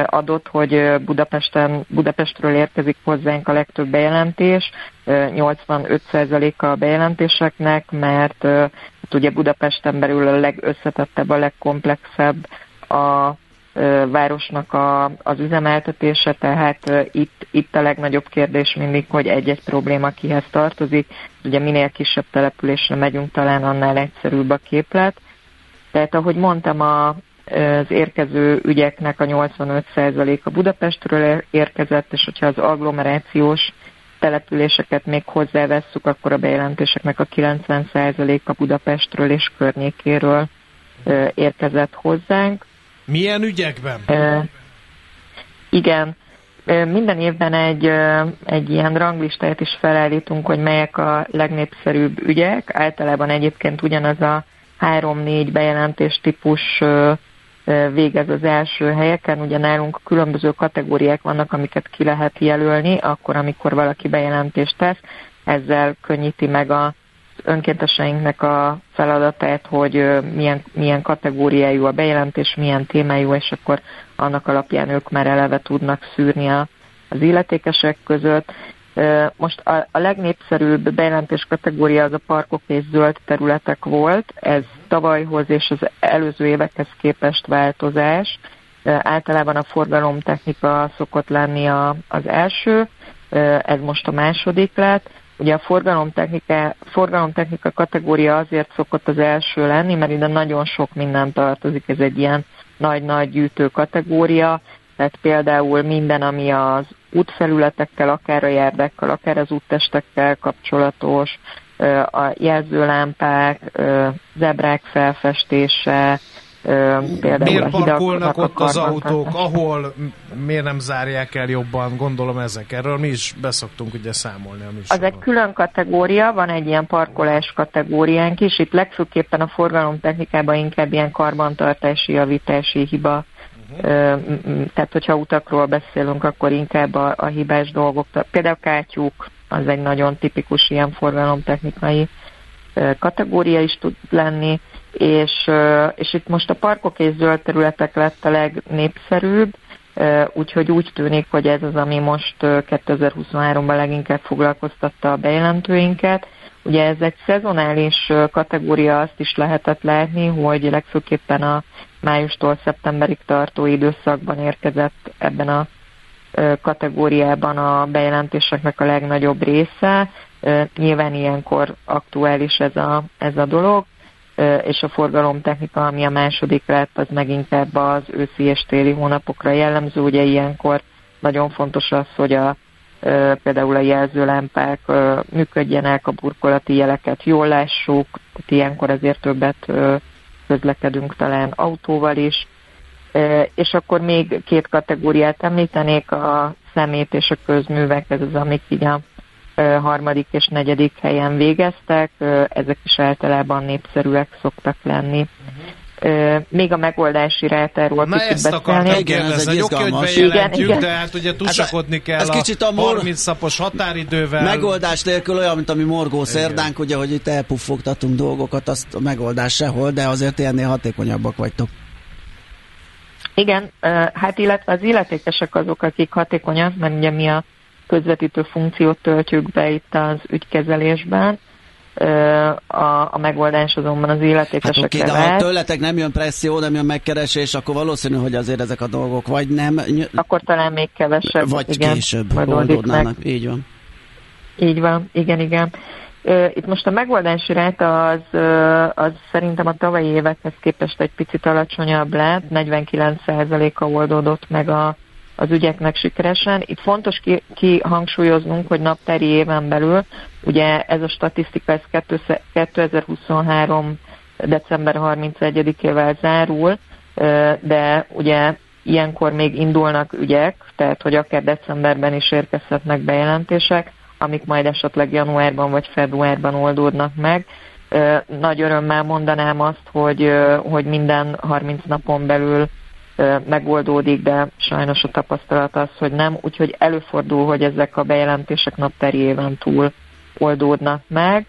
adott, hogy Budapesten, Budapestről érkezik hozzánk a legtöbb bejelentés, ö, 85%-a a bejelentéseknek, mert hát ugye Budapesten belül a legösszetettebb, a legkomplexebb a városnak a, az üzemeltetése, tehát itt, itt a legnagyobb kérdés mindig, hogy egy-egy probléma kihez tartozik. Ugye minél kisebb településre megyünk, talán annál egyszerűbb a képlet. Tehát ahogy mondtam, a, az érkező ügyeknek a 85%-a Budapestről érkezett, és hogyha az agglomerációs településeket még hozzávesszük, akkor a bejelentéseknek a 90%-a Budapestről és környékéről érkezett hozzánk. Milyen ügyekben? Ö, igen, Ö, minden évben egy, ö, egy ilyen ranglistáját is felállítunk, hogy melyek a legnépszerűbb ügyek. Általában egyébként ugyanaz a három-négy bejelentés típus ö, végez az első helyeken. Ugye nálunk különböző kategóriák vannak, amiket ki lehet jelölni, akkor, amikor valaki bejelentést tesz. Ezzel könnyíti meg a önkénteseinknek a feladatát, hogy milyen, milyen kategóriájú a bejelentés, milyen témájú, és akkor annak alapján ők már eleve tudnak szűrni a, az illetékesek között. Most a, a legnépszerűbb bejelentés kategória az a parkok és zöld területek volt. Ez tavalyhoz és az előző évekhez képest változás. Általában a forgalomtechnika szokott lenni a, az első, ez most a második lett. Ugye a forgalomtechnika, forgalomtechnika kategória azért szokott az első lenni, mert ide nagyon sok minden tartozik, ez egy ilyen nagy-nagy gyűjtő kategória, tehát például minden, ami az útfelületekkel, akár a járdekkel, akár az úttestekkel kapcsolatos, a jelzőlámpák, zebrák felfestése, például miért parkolnak ott az autók, ahol miért nem zárják el jobban, gondolom ezek. Erről mi is beszoktunk ugye számolni a műsorban. Az egy külön kategória, van egy ilyen parkolás kategóriánk is, itt legfőképpen a forgalomtechnikában inkább ilyen karbantartási, javítási hiba Uh-huh. Tehát, hogyha utakról beszélünk, akkor inkább a, a hibás dolgok, például kátyúk, az egy nagyon tipikus ilyen forgalomtechnikai kategória is tud lenni, és, és itt most a parkok és zöld területek lett a legnépszerűbb, úgyhogy úgy tűnik, hogy ez az, ami most 2023-ban leginkább foglalkoztatta a bejelentőinket. Ugye ez egy szezonális kategória, azt is lehetett látni, hogy legfőképpen a májustól szeptemberig tartó időszakban érkezett ebben a kategóriában a bejelentéseknek a legnagyobb része. Nyilván ilyenkor aktuális ez a, ez a dolog, és a forgalomtechnika, ami a második lett, az meg az őszi és téli hónapokra jellemző. Ugye ilyenkor nagyon fontos az, hogy a, például a jelzőlámpák működjenek, a burkolati jeleket jól lássuk, tehát ilyenkor azért többet közlekedünk talán autóval is, és akkor még két kategóriát említenék, a szemét és a közművek, ez az, amik így a harmadik és negyedik helyen végeztek, ezek is általában népszerűek szoktak lenni. Még a megoldási rátáról Na ezt akartam kérdezni, oké, hogy bejelentjük, igen, de hát ugye tusakodni kell ez a, kicsit a mor... 30 szapos határidővel. Megoldás nélkül olyan, mint ami morgó szerdánk, ugye, hogy itt elpuffogtatunk dolgokat, azt a megoldás sehol, de azért ennél hatékonyabbak vagytok. Igen, hát illetve az illetékesek azok, akik hatékonyak, mert ugye mi a közvetítő funkciót töltjük be itt az ügykezelésben, a, a megoldás azonban az illetékesekre hát okay, de ha tőletek nem jön presszió, nem jön megkeresés, akkor valószínű, hogy azért ezek a dolgok vagy nem... Akkor talán még kevesebb. Vagy igen, később oldódnának, meg. így van. Így van, igen, igen. Itt most a megoldási ráta az, az szerintem a tavalyi évekhez képest egy picit alacsonyabb lett, 49%-a oldódott meg a, az ügyeknek sikeresen. Itt fontos kihangsúlyoznunk, ki hogy naptári éven belül, ugye ez a statisztika ez 2023. december 31-ével zárul, de ugye ilyenkor még indulnak ügyek, tehát hogy akár decemberben is érkezhetnek bejelentések, amik majd esetleg januárban vagy februárban oldódnak meg. Nagy örömmel mondanám azt, hogy, hogy minden 30 napon belül megoldódik, de sajnos a tapasztalat az, hogy nem, úgyhogy előfordul, hogy ezek a bejelentések napteri éven túl oldódnak meg,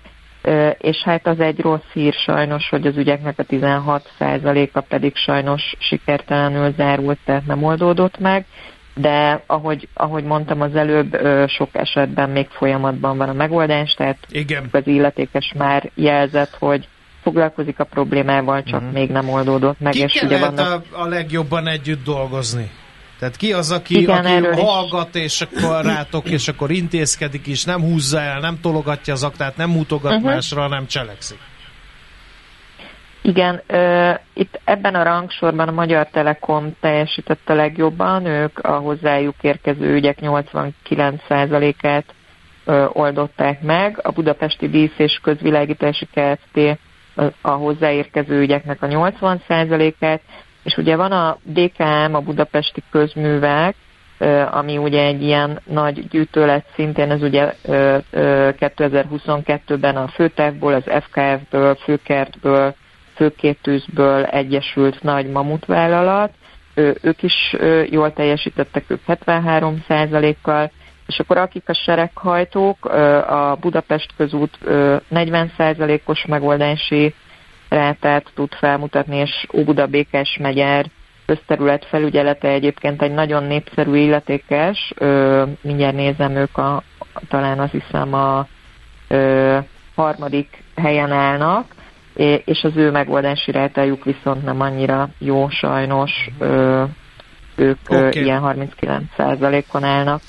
és hát az egy rossz hír sajnos, hogy az ügyeknek a 16%-a pedig sajnos sikertelenül zárult, tehát nem oldódott meg, de ahogy, ahogy mondtam az előbb, sok esetben még folyamatban van a megoldás, tehát Igen. az illetékes már jelzett, hogy foglalkozik a problémával, csak uh-huh. még nem oldódott meg. Ki és ugye vannak... a, a legjobban együtt dolgozni? Tehát ki az, aki, Igen, aki hallgat, és akkor rátok, és akkor intézkedik is, nem húzza el, nem tologatja az aktát, nem mutogat uh-huh. másra, hanem cselekszik. Igen, uh, itt ebben a rangsorban a Magyar Telekom teljesített a legjobban, ők a hozzájuk érkező ügyek 89%-át uh, oldották meg, a Budapesti Dísz és Közvilágítási Kft a hozzáérkező ügyeknek a 80%-át, és ugye van a DKM, a Budapesti Közművek, ami ugye egy ilyen nagy gyűjtő lett szintén, ez ugye 2022-ben a főtávból, az FKF-ből, főkertből, főkétűzből egyesült nagy mamutvállalat, ők is jól teljesítettek, ők 73%-kal, és akkor akik a sereghajtók, a Budapest közút 40%-os megoldási rátát tud felmutatni, és Óbuda Békes megyer közterület felügyelete egyébként egy nagyon népszerű illetékes, mindjárt nézem, ők a, talán azt hiszem a ö, harmadik helyen állnak, és az ő megoldási rátájuk viszont nem annyira jó sajnos, ö, ők okay. ilyen 39%-on állnak.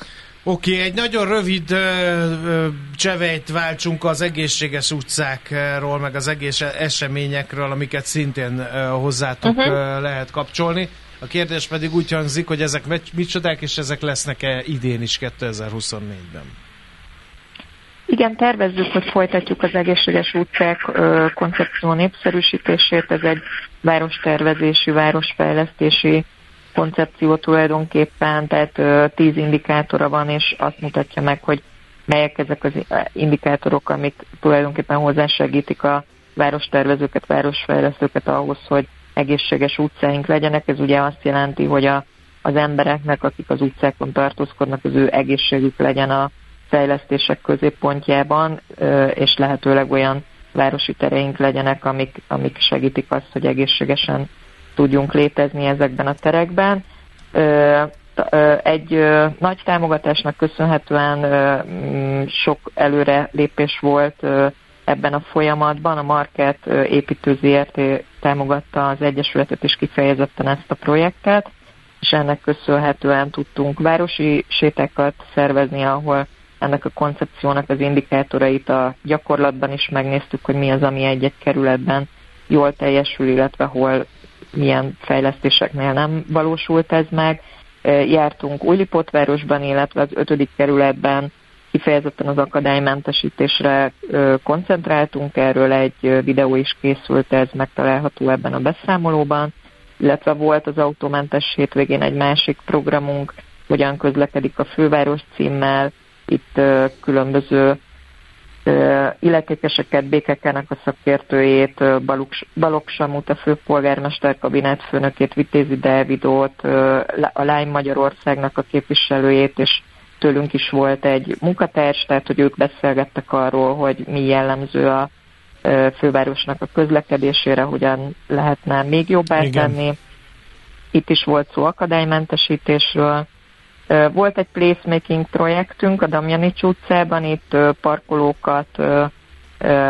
Oké, okay, egy nagyon rövid ö, ö, cseveit váltsunk az egészséges utcákról, meg az egész eseményekről, amiket szintén ö, hozzátok uh-huh. ö, lehet kapcsolni. A kérdés pedig úgy hangzik, hogy ezek micsodák, és ezek lesznek-e idén is 2024-ben? Igen, tervezzük, hogy folytatjuk az egészséges utcák ö, koncepció népszerűsítését. Ez egy várostervezési, városfejlesztési koncepció tulajdonképpen, tehát tíz indikátora van, és azt mutatja meg, hogy melyek ezek az indikátorok, amik tulajdonképpen hozzásegítik a várostervezőket, városfejlesztőket ahhoz, hogy egészséges utcáink legyenek. Ez ugye azt jelenti, hogy a, az embereknek, akik az utcákon tartózkodnak, az ő egészségük legyen a fejlesztések középpontjában, és lehetőleg olyan városi tereink legyenek, amik, amik segítik azt, hogy egészségesen tudjunk létezni ezekben a terekben. Egy nagy támogatásnak köszönhetően sok előre lépés volt ebben a folyamatban. A Market építő támogatta az Egyesületet és kifejezetten ezt a projektet, és ennek köszönhetően tudtunk városi sétákat szervezni, ahol ennek a koncepciónak az indikátorait a gyakorlatban is megnéztük, hogy mi az, ami egy-egy kerületben jól teljesül, illetve hol milyen fejlesztéseknél nem valósult ez meg. Jártunk Újlipótvárosban, illetve az ötödik kerületben kifejezetten az akadálymentesítésre koncentráltunk, erről egy videó is készült, ez megtalálható ebben a beszámolóban, illetve volt az autómentes hétvégén egy másik programunk, hogyan közlekedik a főváros címmel, itt különböző illetékeseket, békekenek a szakértőjét, Balogh Samut, a főpolgármester kabinet főnökét, Vitézi Dávidót, a Lány Magyarországnak a képviselőjét, és tőlünk is volt egy munkatárs, tehát hogy ők beszélgettek arról, hogy mi jellemző a fővárosnak a közlekedésére, hogyan lehetne még jobbá tenni. Itt is volt szó akadálymentesítésről, volt egy placemaking projektünk a Damjanics utcában, itt parkolókat,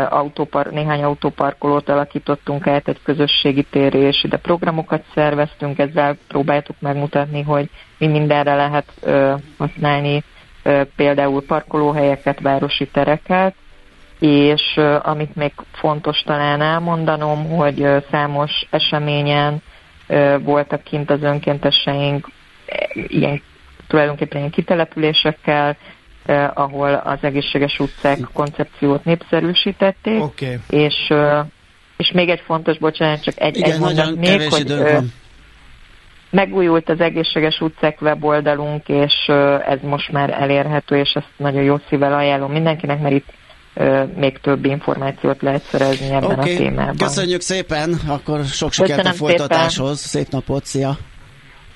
autópar, néhány autóparkolót alakítottunk át egy közösségi téré, és ide programokat szerveztünk, ezzel próbáltuk megmutatni, hogy mi mindenre lehet használni például parkolóhelyeket, városi tereket, és amit még fontos talán elmondanom, hogy számos eseményen voltak kint az önkénteseink ilyen tulajdonképpen ilyen kitelepülésekkel, eh, ahol az egészséges utcák koncepciót népszerűsítették. Okay. És, eh, és még egy fontos, bocsánat, csak egy, Igen, egy mondat még, hogy eh, megújult az egészséges utcák weboldalunk, és eh, ez most már elérhető, és ezt nagyon jó szívvel ajánlom mindenkinek, mert itt eh, még több információt lehet szerezni ebben okay. a témában. Köszönjük szépen, akkor sok sikert a folytatáshoz, szépen. szép napot, szia!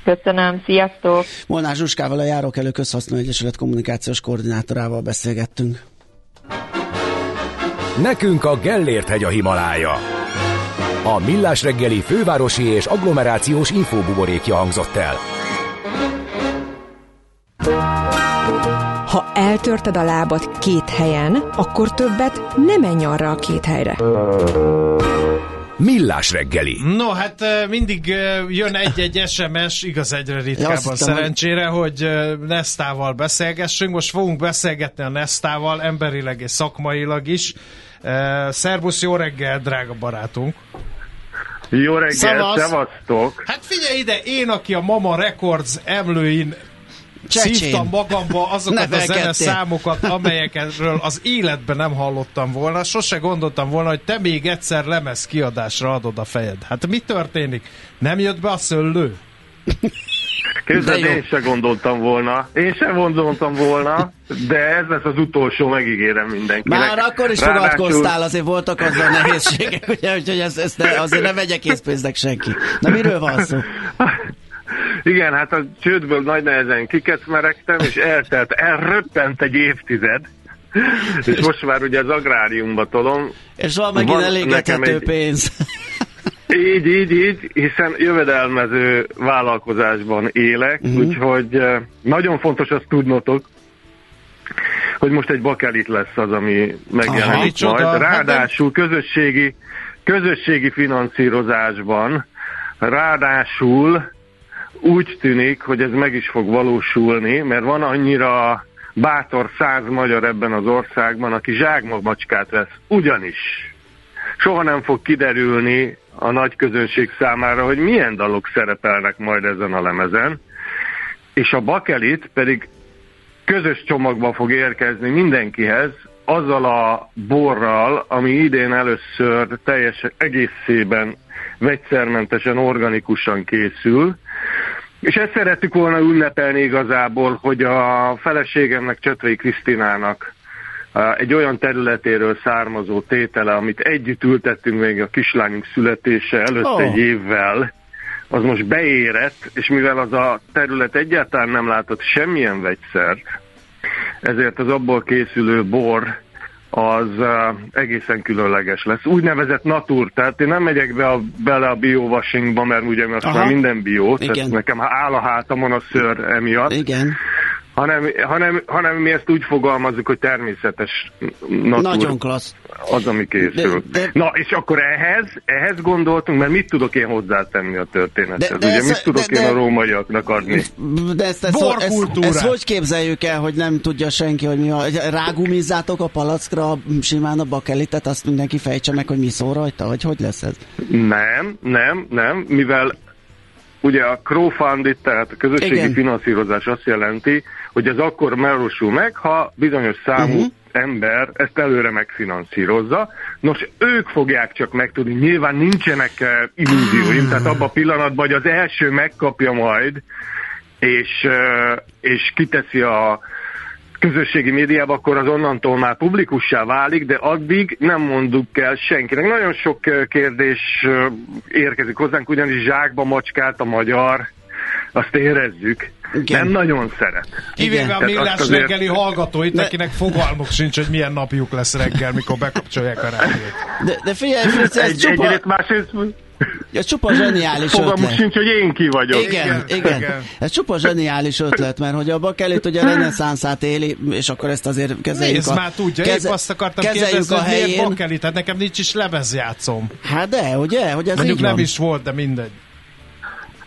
Köszönöm, sziasztok! Molnár Zsuskával a Járókelő Közhasználó Egyesület kommunikációs koordinátorával beszélgettünk. Nekünk a Gellért hegy a Himalája. A Millás reggeli fővárosi és agglomerációs infóbuborékja hangzott el. Ha eltörted a lábad két helyen, akkor többet nem menj arra a két helyre. Millás reggeli. No, hát mindig jön egy-egy SMS, igaz egyre ritkábban szerencsére, hogy Nestával beszélgessünk. Most fogunk beszélgetni a Nestával, emberileg és szakmailag is. Szerbusz, jó reggel, drága barátunk! Jó reggel, szevasztok! Hát figyelj ide, én, aki a Mama Records emlőin Csecsén. szívtam magamba azokat a zene számokat, amelyekről az életben nem hallottam volna. Sose gondoltam volna, hogy te még egyszer lemez kiadásra adod a fejed. Hát mi történik? Nem jött be a szöllő? Képzeld, én se gondoltam volna. Én sem gondoltam volna, de ez lesz az utolsó, megígérem mindenkinek. Már akkor is Ráadásul... fogadkoztál, azért voltak azzal nehézségek, ugye, úgyhogy ezt, ezt ne, azért ne vegye készpénznek senki. Na miről van szó? Igen, hát a csődből nagy nehezen kikecmeregtem, és eltelt, elröppent egy évtized, és most már ugye az agráriumba tolom. És van megint van elégethető egy... pénz. Így, így, így, hiszen jövedelmező vállalkozásban élek, uh-huh. úgyhogy nagyon fontos azt tudnotok, hogy most egy bakelit lesz az, ami megjelenik Aha, majd. Hát ráadásul közösségi, közösségi finanszírozásban, ráadásul úgy tűnik, hogy ez meg is fog valósulni, mert van annyira bátor száz magyar ebben az országban, aki zsákmagmacskát vesz. Ugyanis soha nem fog kiderülni a nagy közönség számára, hogy milyen dalok szerepelnek majd ezen a lemezen, és a bakelit pedig közös csomagba fog érkezni mindenkihez, azzal a borral, ami idén először teljes egészében vegyszermentesen, organikusan készül, és ezt szerettük volna ünnepelni igazából, hogy a feleségemnek, Csötvei Krisztinának egy olyan területéről származó tétele, amit együtt ültettünk még a kislányunk születése előtt oh. egy évvel, az most beérett, és mivel az a terület egyáltalán nem látott semmilyen vegyszert, ezért az abból készülő bor az egészen különleges lesz. Úgynevezett natur, tehát én nem megyek be a, bele a biowashingba, mert ugye most már minden bio, Igen. tehát nekem áll a hátamon a szőr emiatt. Igen hanem, hanem, hanem mi ezt úgy fogalmazzuk, hogy természetes natur. Nagyon klassz. Az, ami készül. De, de, Na, és akkor ehhez, ehhez gondoltunk, mert mit tudok én hozzátenni a történethez? De, de Ugye ez, mit tudok de, én de, a rómaiaknak adni? De ezt, ezt, ezt, ezt, ezt hogy képzeljük el, hogy nem tudja senki, hogy mi a... Rágumizzátok a palackra simán a bakelitet, azt mindenki fejtse meg, hogy mi szól rajta, vagy hogy lesz ez? Nem, nem, nem, mivel ugye a crowdfunding, tehát a közösségi Igen. finanszírozás azt jelenti, hogy ez akkor melósul meg, ha bizonyos számú uh-huh. Ember ezt előre megfinanszírozza. Nos, ők fogják csak megtudni, nyilván nincsenek uh, illúzióim, tehát abban a pillanatban, hogy az első megkapja majd, és, uh, és kiteszi a közösségi médiába, akkor az onnantól már publikussá válik, de addig nem mondjuk el senkinek. Nagyon sok kérdés érkezik hozzánk, ugyanis zsákba macskált a magyar, azt érezzük. Igen. Nem nagyon szeret. Kivéve a millás azért... reggeli hallgatóit, de... akinek fogalmuk sincs, hogy milyen napjuk lesz reggel, mikor bekapcsolják a rádiót. De, de figyelj, Fritz, ez Egy, csupa... Egyrészt, másrészt ez csupa zseniális Fogalmuk ötlet. sincs, hogy én ki vagyok. Igen, igen, igen. igen. Ez csupa zseniális ötlet, mert hogy a bakelit ugye a reneszánszát éli, és akkor ezt azért kezeljük Nézd a... már, tudja, keze, épp azt akartam kérdezni, a helyén. miért bakelit, hát nekem nincs is lemezjátszom. Hát de, ugye, hogy ez Mondjuk így nem van. is volt, de mindegy.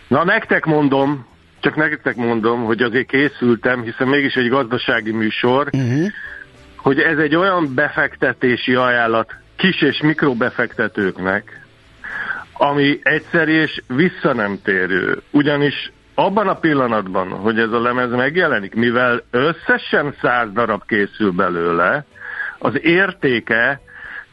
Na, nektek mondom, csak nektek mondom, hogy azért készültem, hiszen mégis egy gazdasági műsor, uh-huh. hogy ez egy olyan befektetési ajánlat kis és mikrobefektetőknek, ami egyszerű és vissza nem térő. Ugyanis abban a pillanatban, hogy ez a lemez megjelenik, mivel összesen száz darab készül belőle, az értéke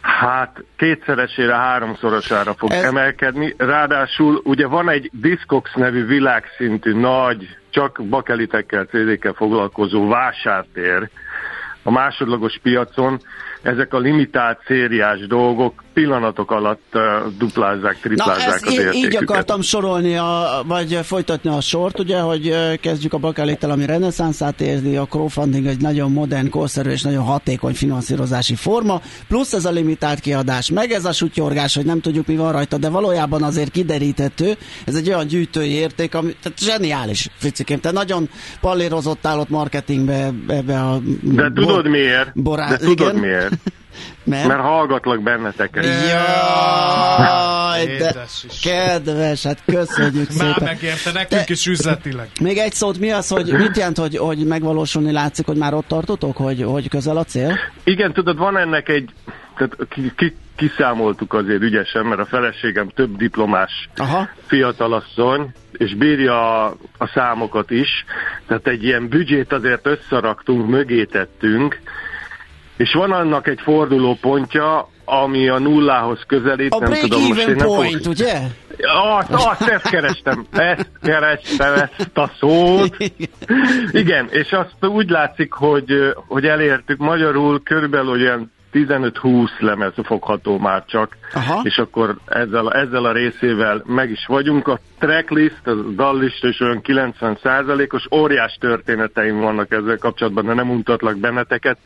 hát kétszeresére, háromszorosára fog ez... emelkedni. Ráadásul ugye van egy Discox nevű világszintű nagy, csak bakelitekkel, cd foglalkozó vásártér a másodlagos piacon, ezek a limitált szériás dolgok pillanatok alatt duplázzák, triplázzák Na, az így, értéküket. így akartam sorolni, a, vagy folytatni a sort, ugye, hogy kezdjük a bakelittel, ami reneszánszát érzi, a crowdfunding egy nagyon modern, korszerű és nagyon hatékony finanszírozási forma, plusz ez a limitált kiadás, meg ez a sutyorgás, hogy nem tudjuk mi van rajta, de valójában azért kideríthető, ez egy olyan gyűjtői érték, ami tehát zseniális, Fricikém, te nagyon pallérozottál ott marketingbe ebbe a... De bor, tudod miért? Borá... De tudod Igen? miért? Mert? Mert hallgatlak benneteket. Jaj, de kedves, hát köszönjük Már szépen. megérte nekünk is üzletileg. Még egy szót, mi az, hogy mit jelent, hogy, hogy megvalósulni látszik, hogy már ott tartotok, hogy, hogy közel a cél? Igen, tudod, van ennek egy, tehát ki, ki, kiszámoltuk azért ügyesen, mert a feleségem több diplomás Aha. fiatalasszony, és bírja a, a számokat is, tehát egy ilyen büdzsét azért összeraktunk, mögé tettünk, és van annak egy forduló pontja, ami a nullához közelít, a nem tudom most én nem point, fogok... ugye? Azt, azt, ezt kerestem, ezt kerestem, ezt a szót. Igen, és azt úgy látszik, hogy, hogy elértük magyarul körülbelül olyan 15-20 lemez fogható már csak, Aha. és akkor ezzel, ezzel a részével meg is vagyunk. A tracklist, a dallista is olyan 90%-os, óriás történeteim vannak ezzel kapcsolatban, de nem mutatlak benneteket,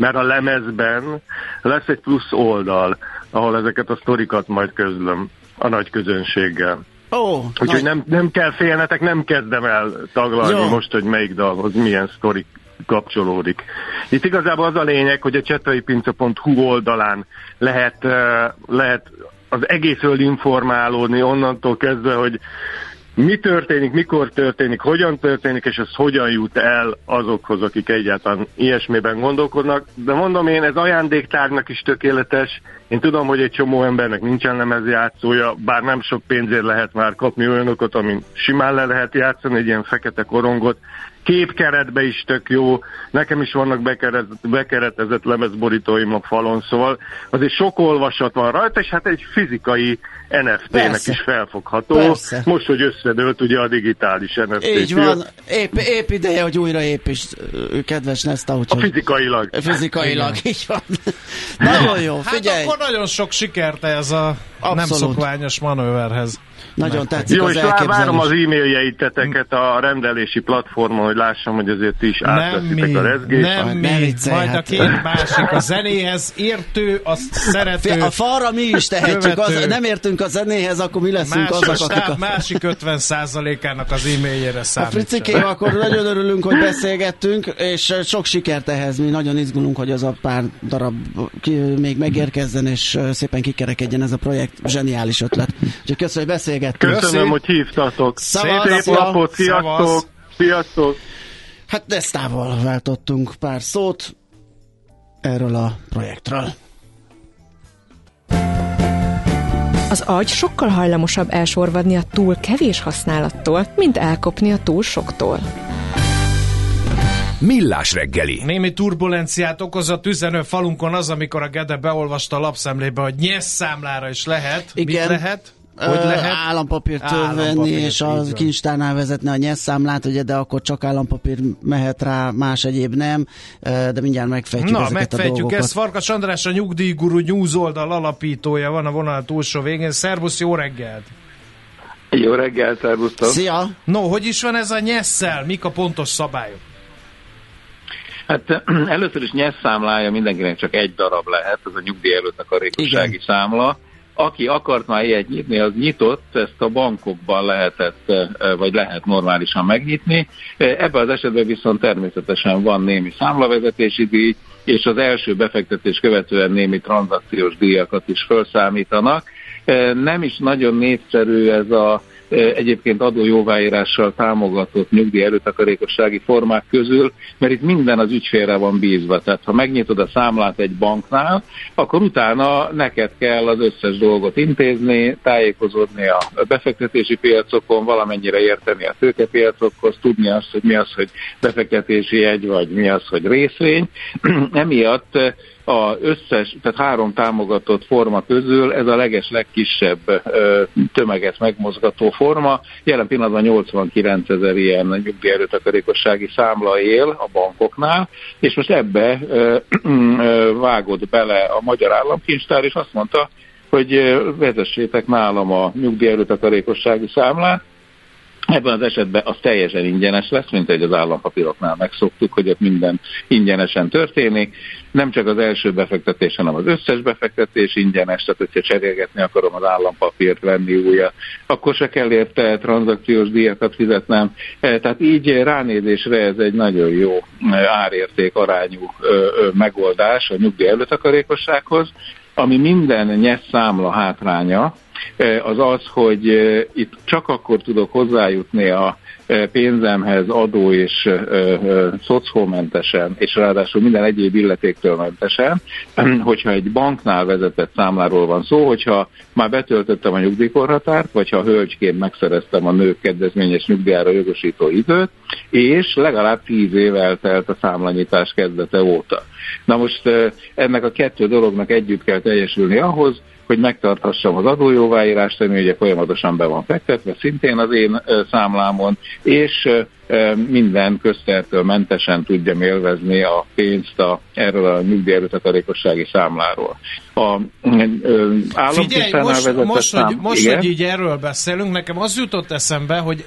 mert a lemezben lesz egy plusz oldal, ahol ezeket a sztorikat majd közlöm a nagy közönséggel. Oh, Úgyhogy nagy... nem, nem kell félnetek, nem kezdem el taglalni Jó. most, hogy melyik dalhoz milyen sztorik kapcsolódik. Itt igazából az a lényeg, hogy a csetraipinca.hu oldalán lehet, lehet az egészről informálódni onnantól kezdve, hogy mi történik, mikor történik, hogyan történik, és ez hogyan jut el azokhoz, akik egyáltalán ilyesmiben gondolkodnak. De mondom én, ez ajándéktárnak is tökéletes. Én tudom, hogy egy csomó embernek nincsen lemezjátszója, bár nem sok pénzért lehet már kapni olyanokat, amin simán le lehet játszani, egy ilyen fekete korongot, képkeretbe is tök jó, nekem is vannak bekeret, bekeretezett lemezborítóim a falon, szóval azért sok olvasat van rajta, és hát egy fizikai NFT-nek is felfogható. Persze. Most, hogy összedőlt ugye a digitális NFT. Így van, épp, épp ideje, hogy újra is kedves Nesta. Úgyhogy... A fizikailag. Fizikailag, így van. Nagyon jó, hát figyelj. Hát akkor nagyon sok sikert ez a Abszolút. nem szokványos manőverhez. Nagyon tetszik Jó, az és várom az e-mailjeiteket a rendelési platformon, hogy lássam, hogy azért is átveszitek a rezgést. Nem mi, ne majd a két másik, a zenéhez értő, azt szerető. A falra mi is tehetjük, az, nem értünk a zenéhez, akkor mi leszünk másik azok, akik a... másik 50%-ának az e-mailjére számít. A Fricikém, akkor nagyon örülünk, hogy beszélgettünk, és sok sikert ehhez, mi nagyon izgulunk, hogy az a pár darab ki, még megérkezzen, és szépen kikerekedjen ez a projekt, zseniális ötlet. Úgyhogy köszönöm, hogy beszélgettünk. Köszönöm, hogy hívtatok. Szép napot, sziasztok! Sziasztok! Hát Desztával váltottunk pár szót erről a projektről. Az agy sokkal hajlamosabb elsorvadni a túl kevés használattól, mint elkopni a túl soktól. Millás reggeli. Némi turbulenciát okozott üzenő falunkon az, amikor a Gede beolvasta a lapszemlébe, hogy nyesz számlára is lehet. Igen. Mit lehet? Hogy lehet? Állampapírt állampapír, venni, és a kincstárnál vezetne a nyelszámlát, ugye, de akkor csak állampapír mehet rá, más egyéb nem, de mindjárt megfejtjük Na, ezeket megfejtjük a dolgokat. ezt. Farkas András, a nyugdíjguru news oldal alapítója van a vonal túlsó végén. Szervusz, jó reggelt! Jó reggel, szervusztok! Szia! No, hogy is van ez a nyesszel? Mik a pontos szabályok? Hát először is nyesz számlája mindenkinek csak egy darab lehet, ez a nyugdíj előtt a rékossági számla aki akart már ilyet nyitni, az nyitott, ezt a bankokban lehetett, vagy lehet normálisan megnyitni. Ebben az esetben viszont természetesen van némi számlavezetési díj, és az első befektetés követően némi tranzakciós díjakat is felszámítanak. Nem is nagyon népszerű ez a egyébként adójóváírással támogatott nyugdíj előtakarékossági formák közül, mert itt minden az ügyfélre van bízva. Tehát ha megnyitod a számlát egy banknál, akkor utána neked kell az összes dolgot intézni, tájékozódni a befektetési piacokon, valamennyire érteni a tőkepiacokhoz, tudni azt, hogy mi az, hogy befektetési egy, vagy mi az, hogy részvény. Emiatt a összes, tehát három támogatott forma közül ez a leges legkisebb tömeget megmozgató forma. Jelen pillanatban 89 ezer ilyen nyugdíjerőtakarékossági számla él a bankoknál, és most ebbe vágott bele a Magyar Államkincstár, és azt mondta, hogy vezessétek nálam a nyugdíjerőtakarékossági számlát, Ebben az esetben az teljesen ingyenes lesz, mint egy az állampapíroknál megszoktuk, hogy ott minden ingyenesen történik. Nem csak az első befektetés, hanem az összes befektetés ingyenes, tehát hogyha cserélgetni akarom az állampapírt, venni újat, akkor se kell érte tranzakciós díjakat fizetnem. E, tehát így ránézésre ez egy nagyon jó árérték arányú megoldás a nyugdíj előtakarékossághoz, ami minden nyesz számla hátránya, az az, hogy itt csak akkor tudok hozzájutni a pénzemhez adó és szocholmentesen, és ráadásul minden egyéb illetéktől mentesen, hogyha egy banknál vezetett számláról van szó, hogyha már betöltöttem a nyugdíjkorhatárt, vagy ha hölgyként megszereztem a nők kedvezményes nyugdíjára jogosító időt, és legalább tíz év eltelt a számlanyítás kezdete óta. Na most ennek a kettő dolognak együtt kell teljesülni ahhoz, hogy megtarthassam az adójóváírást, ami ugye folyamatosan be van fektetve, szintén az én számlámon, és minden köztertől mentesen tudjam élvezni a pénzt a, erről a nyugdíjerőtakarékossági számláról. A Figyelj, most, most, szám, hogy, most hogy így erről beszélünk, nekem az jutott eszembe, hogy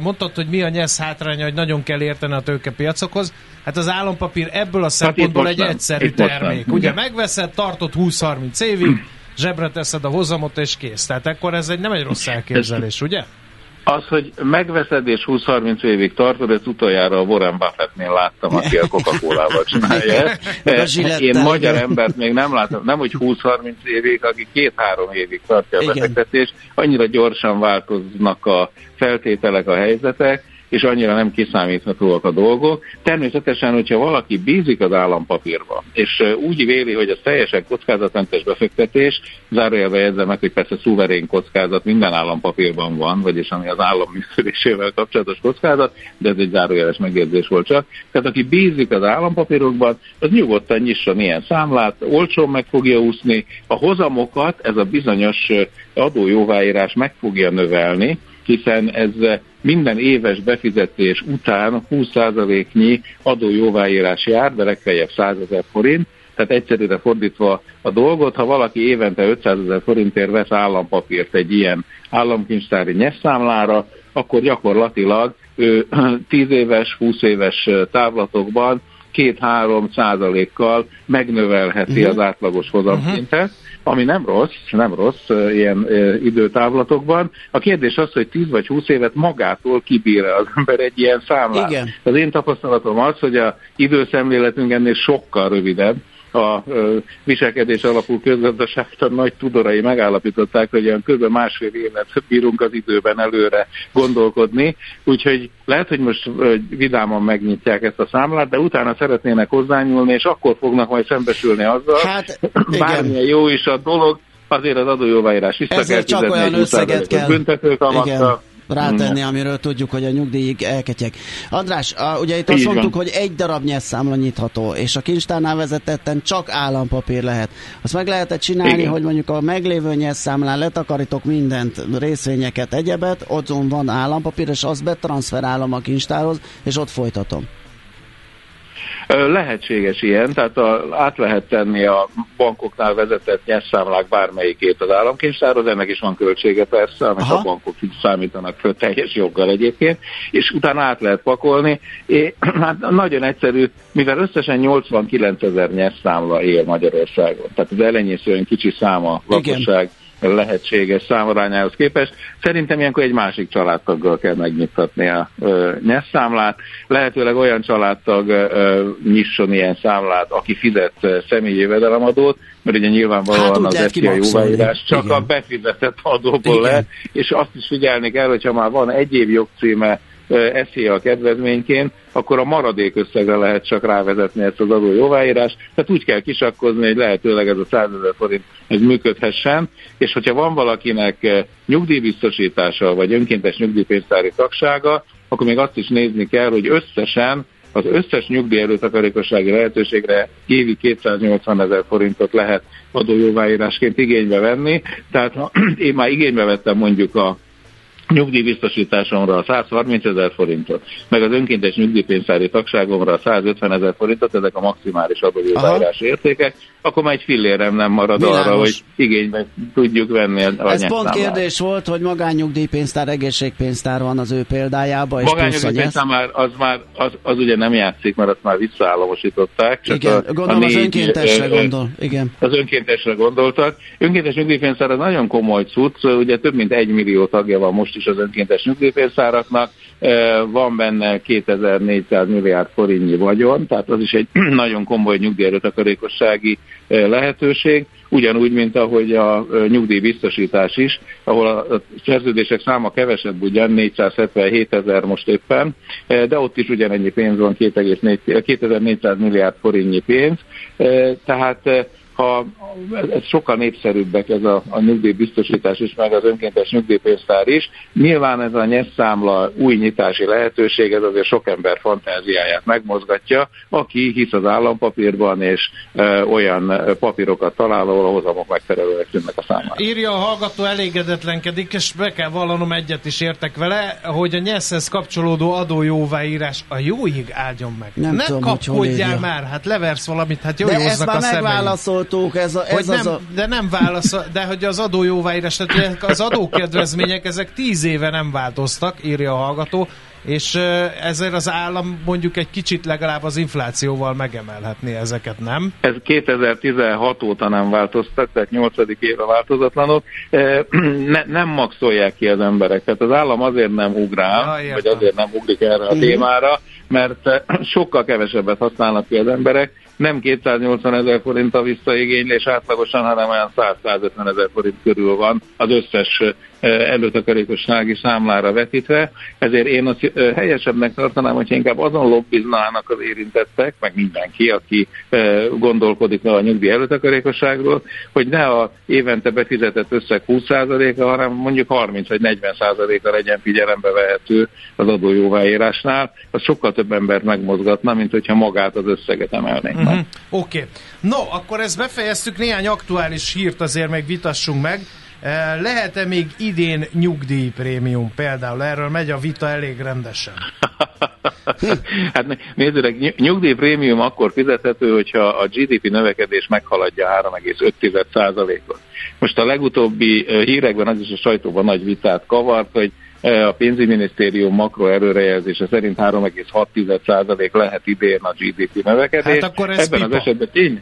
mondtad, hogy mi a nyesz hátránya, hogy nagyon kell érteni a tőkepiacokhoz. Hát az állampapír ebből a hát szempontból hát egy nem. egyszerű itt termék. Ugye megveszed, tartod 20-30 évig, zsebre teszed a hozamot, és kész. Tehát akkor ez egy, nem egy rossz elképzelés, ugye? Az, hogy megveszed és 20-30 évig tartod, ezt utoljára a Warren Buffettnél láttam, aki a Coca-Cola-val csinálja ezt. Én magyar embert még nem látom, nem hogy 20-30 évig, aki két-három évig tartja a befektetést, annyira gyorsan változnak a feltételek, a helyzetek, és annyira nem kiszámíthatóak a dolgok. Természetesen, hogyha valaki bízik az állampapírba, és úgy véli, hogy ez teljesen kockázatmentes befektetés, zárójelbe jegyzem meg, hogy persze szuverén kockázat minden állampapírban van, vagyis ami az állam működésével kapcsolatos kockázat, de ez egy zárójeles megjegyzés volt csak. Tehát aki bízik az állampapírokban, az nyugodtan nyisson ilyen számlát, olcsón meg fogja úszni, a hozamokat ez a bizonyos adójóváírás meg fogja növelni, hiszen ez minden éves befizetés után 20%-nyi adójóváírás jár, de legfeljebb 100 ezer forint, tehát egyszerűre fordítva a dolgot, ha valaki évente 500 ezer forintért vesz állampapírt egy ilyen államkincstári nyesszámlára, akkor gyakorlatilag ő 10 éves, 20 éves távlatokban 2-3 százalékkal megnövelheti uh-huh. az átlagos hozamszintet. Uh-huh ami nem rossz, nem rossz ilyen időtávlatokban. A kérdés az, hogy 10 vagy 20 évet magától kibír az ember egy ilyen számlát. Igen. Az én tapasztalatom az, hogy a időszemléletünk ennél sokkal rövidebb, a viselkedés alapú közgazdaságtan nagy tudorai megállapították, hogy olyan kb. másfél évet bírunk az időben előre gondolkodni, úgyhogy lehet, hogy most vidáman megnyitják ezt a számlát, de utána szeretnének hozzányúlni, és akkor fognak majd szembesülni azzal, hát, bármilyen jó is a dolog, azért az adójóváírás vissza Ezért kell csak olyan összeget kell. büntetőkamattal rátenni, amiről tudjuk, hogy a nyugdíjig elketyek. András, a, ugye itt azt Így mondtuk, van. hogy egy darab nyerszámla nyitható, és a kincstárnál vezetetten csak állampapír lehet. Azt meg lehetett csinálni, Igen. hogy mondjuk a meglévő nyerszámlán letakarítok mindent, részvényeket, egyebet, ott van állampapír, és azt betranszferálom a kincstárhoz, és ott folytatom. Lehetséges ilyen, tehát a, át lehet tenni a bankoknál vezetett nyerszámlák bármelyikét az államkincstárhoz, ennek is van költsége persze, amit Aha. a bankok számítanak föl teljes joggal egyébként, és utána át lehet pakolni. É, hát nagyon egyszerű, mivel összesen 89 ezer nyerszámla él Magyarországon, tehát az elenyészően kicsi száma lakosság. Igen lehetséges számarányához képest. Szerintem ilyenkor egy másik családtaggal kell megnyithatni a nyerszámlát. Lehetőleg olyan családtag ö, nyisson ilyen számlát, aki fizet személyi jövedelemadót, mert ugye nyilvánvalóan hát, az FIA jóváírás csak Igen. a befizetett adóból lehet, és azt is figyelni kell, hogyha már van egy év jogcíme eszi a kedvezményként, akkor a maradék összegre lehet csak rávezetni ezt az adó jóváírást. Tehát úgy kell kisakkozni, hogy lehetőleg ez a 100 ezer forint ez működhessen, és hogyha van valakinek nyugdíjbiztosítása vagy önkéntes nyugdíjpénztári tagsága, akkor még azt is nézni kell, hogy összesen az összes nyugdíj előtakarékossági lehetőségre évi 280 ezer forintot lehet adójóváírásként igénybe venni. Tehát ha én már igénybe vettem mondjuk a nyugdíjbiztosításomra a 130 ezer forintot, meg az önkéntes nyugdíjpénztári tagságomra a 150 ezer forintot, ezek a maximális adójóváírás értékek, akkor már egy fillérem nem marad Világos. arra, hogy igénybe tudjuk venni a Ez pont kérdés volt, hogy magánnyugdíjpénztár, egészségpénztár van az ő példájában. És magánnyugdíjpénztár már, az már, az, az ugye nem játszik, mert azt már visszaállamosították. Csak igen, a, gondolom a négy, az önkéntesre gondol. Igen. Az önkéntesre gondoltak. Önkéntes nyugdíjpénztár az nagyon komoly cucc, ugye több mint egy millió tagja van most is az önkéntes nyugdíjpénztáraknak, van benne 2400 milliárd forintnyi vagyon, tehát az is egy nagyon komoly nyugdíjrötakarékossági lehetőség, ugyanúgy, mint ahogy a nyugdíjbiztosítás is, ahol a szerződések száma kevesebb, ugyan 477 ezer most éppen, de ott is ugyanennyi pénz van, 2400 milliárd forintnyi pénz, tehát ha ez sokkal népszerűbbek ez a, a nyugdíjbiztosítás is, meg az önkéntes nyugdíjpénztár is. Nyilván ez a nyesszámla új nyitási lehetőség, ez azért sok ember fantáziáját megmozgatja, aki hisz az állampapírban, és e, olyan papírokat talál, ahol a hozamok megfelelőek tűnnek a számára. Írja a hallgató elégedetlenkedik, és be kell vallanom egyet is értek vele, hogy a nyeszhez kapcsolódó adójóváírás a jóig áldjon meg. Nem ne tudom, kapkodjál már, hát leversz valamit, hát jó De ezt már megválaszolt hallgatók, ez, a, ez hogy az nem, a... De nem válasz, de hogy az adójóváírás, tehát az adókedvezmények, ezek tíz éve nem változtak, írja a hallgató, és ezért az állam mondjuk egy kicsit legalább az inflációval megemelhetné ezeket, nem? Ez 2016 óta nem változtak, tehát 8. éve változatlanok. Ne, nem maxolják ki az embereket. Az állam azért nem ugrál, ja, vagy azért nem ugrik erre a mhm. témára, mert sokkal kevesebbet használnak ki az emberek, nem 280 ezer forint a visszaigénylés átlagosan, hanem olyan 100-150 ezer forint körül van az összes előtakarékossági számlára vetítve, ezért én azt helyesebbnek tartanám, hogy inkább azon lobbiznának az érintettek, meg mindenki, aki gondolkodik a nyugdíj előtakarékosságról, hogy ne a évente befizetett összeg 20%-a, hanem mondjuk 30 vagy 40%-a legyen figyelembe vehető az adójóváírásnál, az sokkal több embert megmozgatna, mint hogyha magát az összeget emelnénk uh-huh. meg. Oké. Okay. No, akkor ezt befejeztük, néhány aktuális hírt azért meg vitassunk meg. Eh, lehet-e még idén nyugdíjprémium például? Erről megy a vita elég rendesen. hát nézzük, nyugdíjprémium akkor fizethető, hogyha a GDP növekedés meghaladja 3,5%-ot. Most a legutóbbi eh, hírekben az is a sajtóban nagy vitát kavart, hogy a pénzügyminisztérium makroerőrejelzése szerint 3,6% lehet idén a GDP növekedés. Hát akkor ez Ebben pipa. az esetben tény,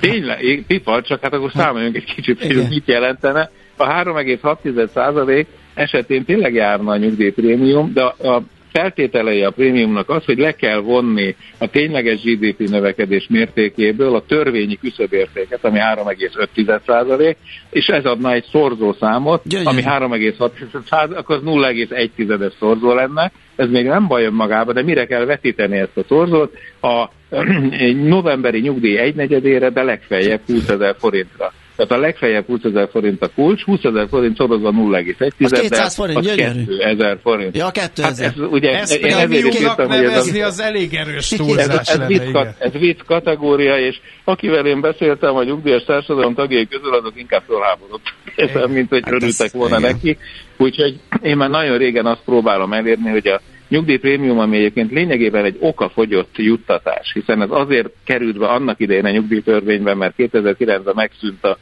Tényleg, pipa, csak hát akkor számoljunk egy kicsit, hogy mit jelentene. A 3,6% esetén tényleg járna a nyugdíjprémium, de a feltételei a prémiumnak az, hogy le kell vonni a tényleges GDP növekedés mértékéből a törvényi küszöbértéket, ami 3,5%, és ez adna egy szorzószámot, ami 3,6%, akkor az 0,1-es szorzó lenne. Ez még nem baj magában, de mire kell vetíteni ezt a szorzót? A novemberi nyugdíj egynegyedére, de legfeljebb 20 ezer forintra. Tehát a legfeljebb 20 ezer forint a kulcs, 20 ezer forint szorozva 0,1, az 200 forint, az 2000 forint. Ja, 2000. Hát ez, ugye, ezt én ezért is írtam, hogy ez, az, az elég erős túlzás ez, ez, lenne, vicc, ez vicc kategória, és akivel én beszéltem a nyugdíjas társadalom tagjai közül, azok inkább fölháborodtak mint hogy hát örültek volna igen. neki. Úgyhogy én már nagyon régen azt próbálom elérni, hogy a nyugdíjprémium, ami egyébként lényegében egy okafogyott juttatás, hiszen ez azért került be annak idején a nyugdíjtörvényben, mert 2009-ben megszűnt a,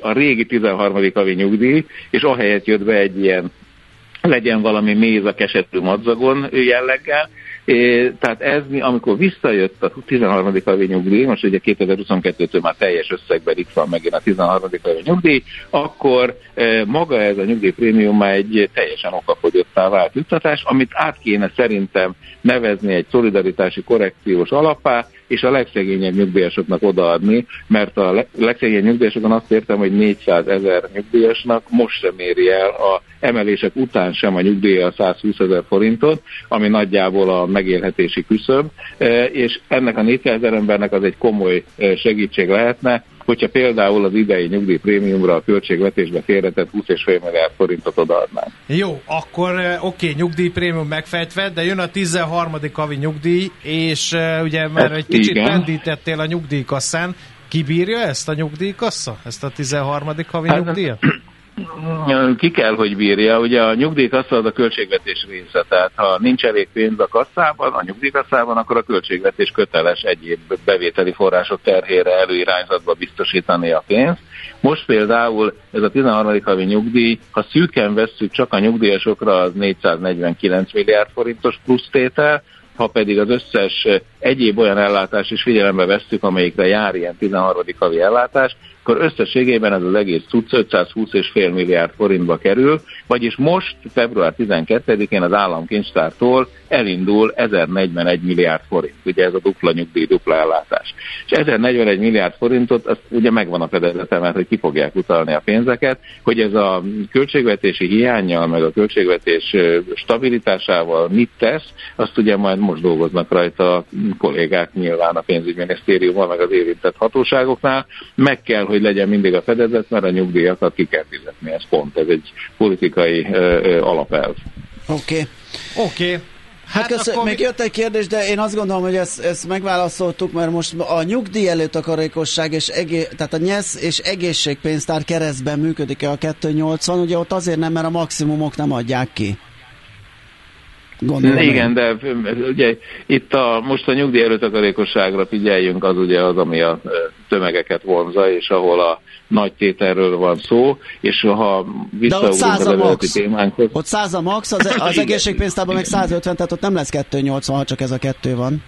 a régi 13. havi nyugdíj, és ahelyett jött be egy ilyen legyen valami méz a kesetű madzagon jelleggel, É, tehát ez, amikor visszajött a 13. havi nyugdíj, most ugye 2022-től már teljes összegben itt van megint a 13. havi nyugdíj, akkor e, maga ez a nyugdíjprémium már egy teljesen okafogyottá vált juttatás, amit át kéne szerintem nevezni egy szolidaritási korrekciós alapá, és a legszegényebb nyugdíjasoknak odaadni, mert a legszegényebb nyugdíjasokon azt értem, hogy 400 ezer nyugdíjasnak most sem éri el a emelések után sem a nyugdíja 120 ezer forintot, ami nagyjából a megélhetési küszöb, e, és ennek a 400 ezer embernek az egy komoly e, segítség lehetne, hogyha például az idei nyugdíjprémiumra a költségvetésbe félretett 20,5 milliárd forintot odaadnánk. Jó, akkor oké, okay, nyugdíjprémium megfejtve, de jön a 13. havi nyugdíj, és ugye már egy kicsit igen. pendítettél a nyugdíjkasszán. Kibírja ezt a nyugdíjkassa? Ezt a 13. havi hát, nyugdíjat? ki kell, hogy bírja. Ugye a nyugdíjkassa az a költségvetés része, tehát ha nincs elég pénz a kasszában, a nyugdíjkasszában, akkor a költségvetés köteles egyéb bevételi források terhére előirányzatba biztosítani a pénzt. Most például ez a 13. havi nyugdíj, ha szűken vesszük csak a nyugdíjasokra, az 449 milliárd forintos plusz tétel, ha pedig az összes egyéb olyan ellátás is figyelembe vesszük, amelyikre jár ilyen 13. havi ellátás, akkor összességében ez az egész cucc 520,5 milliárd forintba kerül, vagyis most február 12-én az államkincstártól elindul 1041 milliárd forint, ugye ez a dupla nyugdíj, dupla ellátás. És 1041 milliárd forintot, az ugye megvan a fedezete, mert hogy ki fogják utalni a pénzeket, hogy ez a költségvetési hiányjal, meg a költségvetés stabilitásával mit tesz, azt ugye majd most dolgoznak rajta a kollégák nyilván a pénzügyminisztériumban, meg az érintett hatóságoknál, meg kell, hogy legyen mindig a fedezet, mert a nyugdíjakat ki kell fizetni, ez pont, ez egy politikai ö, ö, alapelv. Oké. Okay. Oké. Okay. Hát, hát köszön, akkor... még jött egy kérdés, de én azt gondolom, hogy ezt, ezt megválaszoltuk, mert most a nyugdíj előtakarékosság, és egé, tehát a nyesz és egészségpénztár keresztben működik-e a 280, ugye ott azért nem, mert a maximumok nem adják ki. Gondolom Igen, de ugye itt a, most a nyugdíj előtakarékosságra figyeljünk, az ugye az, ami a tömegeket vonza, és ahol a nagy tételről van szó, és ha visszaugrunk a max. témánkhoz, Ott 100 a max, az, az egészségpénztárban meg 150, tehát ott nem lesz 280, ha csak ez a kettő van.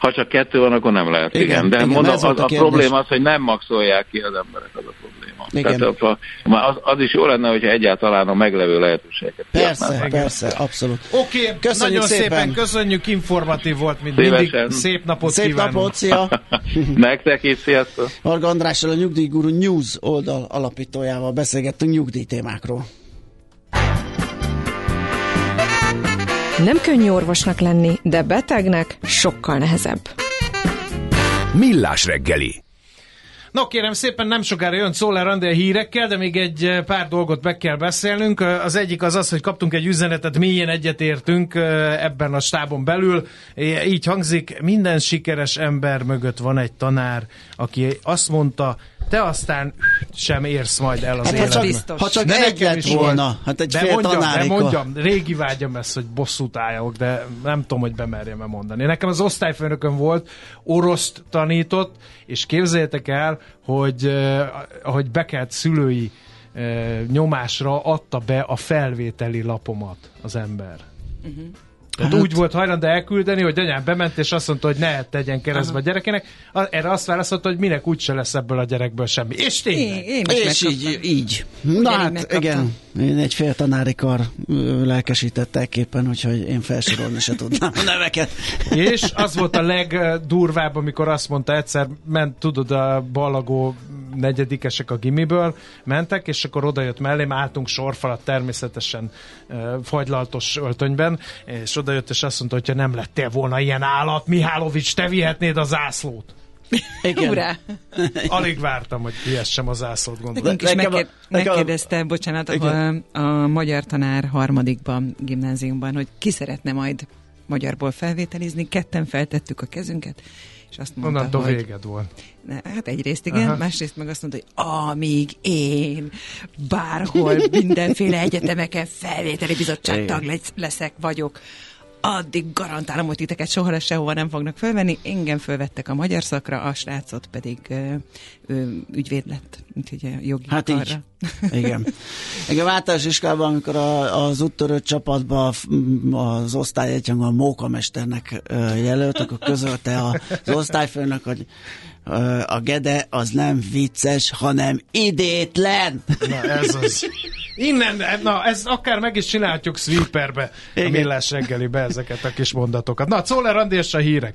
Ha csak kettő van, akkor nem lehet, Igen, igen. De igen, mondom, az, a a, probléma az, hogy nem maxolják ki az emberek, az a probléma. Igen. Tehát az, az is jó lenne, hogyha egyáltalán a meglevő lehetőségeket Persze, kihasználnák. persze, abszolút. Oké, okay, Köszönjük nagyon szépen. szépen. köszönjük, informatív volt, mint Szívesen. mindig. Szép napot Szép kívánunk. napot, szia! Nektek is, sziasztok! Varga Andrással a Nyugdíjguru News oldal alapítójával beszélgettünk nyugdíj Nem könnyű orvosnak lenni, de betegnek sokkal nehezebb. Millás reggeli. No kérem szépen, nem sokára jön Szoller Andi a hírekkel, de még egy eh, pár dolgot meg kell beszélnünk. Eh, Az egyik az az, hogy kaptunk egy üzenetet, mélyen egyetértünk eh, ebben a stábon belül. Így hangzik, minden sikeres ember mögött van egy tanár, aki azt mondta, te aztán sem érsz majd el az Hát, ha életben. csak, biztos. ha csak De egy lett volna, volt. hát egy de fél mondjam, de mondjam, régi vágyam ez, hogy bosszút álljak, de nem tudom, hogy bemerjem-e mondani. Nekem az osztályfőnököm volt, oroszt tanított, és képzeljétek el, hogy eh, ahogy bekelt szülői eh, nyomásra adta be a felvételi lapomat az ember. Uh-huh. Tehát Hát- úgy volt hajlandó elküldeni, hogy anyám bement, és azt mondta, hogy ne tegyen keresztbe a gyerekének. Erre azt válaszolta, hogy minek úgyse lesz ebből a gyerekből semmi. És Én, tényleg. én is És így, így. Na hát megkaptam. igen, én egy fél tanári kar lelkesített ekképpen, úgyhogy én felsorolni se tudnám a neveket. És az volt a legdurvább, amikor azt mondta egyszer, ment, tudod, a ballagó negyedikesek a gimiből, mentek, és akkor odajött mellém, álltunk sorfalat természetesen uh, fagylaltos öltönyben, és odajött, és azt mondta, hogyha nem lettél volna ilyen állat, Mihálovics, te vihetnéd a zászlót. Igen. Urá! Alig vártam, hogy vihessem a zászlót, gondolom. Nekünk is megkér, megkérdezte, bocsánat, a, a magyar tanár harmadikban, gimnáziumban, hogy ki szeretne majd magyarból felvételizni. Ketten feltettük a kezünket, és azt mondta, Onnantól hogy... véged volt. Hát egyrészt igen, Aha. Másrészt meg azt mondta, hogy amíg én bárhol mindenféle egyetemeken felvételi bizottságtag lesz- leszek, vagyok, addig garantálom, hogy titeket soha lesz sehova nem fognak fölvenni. Engem fölvettek a magyar szakra, a srácot pedig ö, ö, ügyvéd lett, úgyhogy a jogi Hát így. karra. Igen. Engem általános iskolában, amikor a, az úttörő csapatba f- m- az osztály egyhangban a mókamesternek jelölt, akkor közölte az osztályfőnök, hogy a Gede az nem vicces, hanem idétlen. Na ez az. Innen, na ez akár meg is csinálhatjuk sweeperbe, a Igen. millás reggelibe ezeket a kis mondatokat. Na, Czoller Andi és a hírek.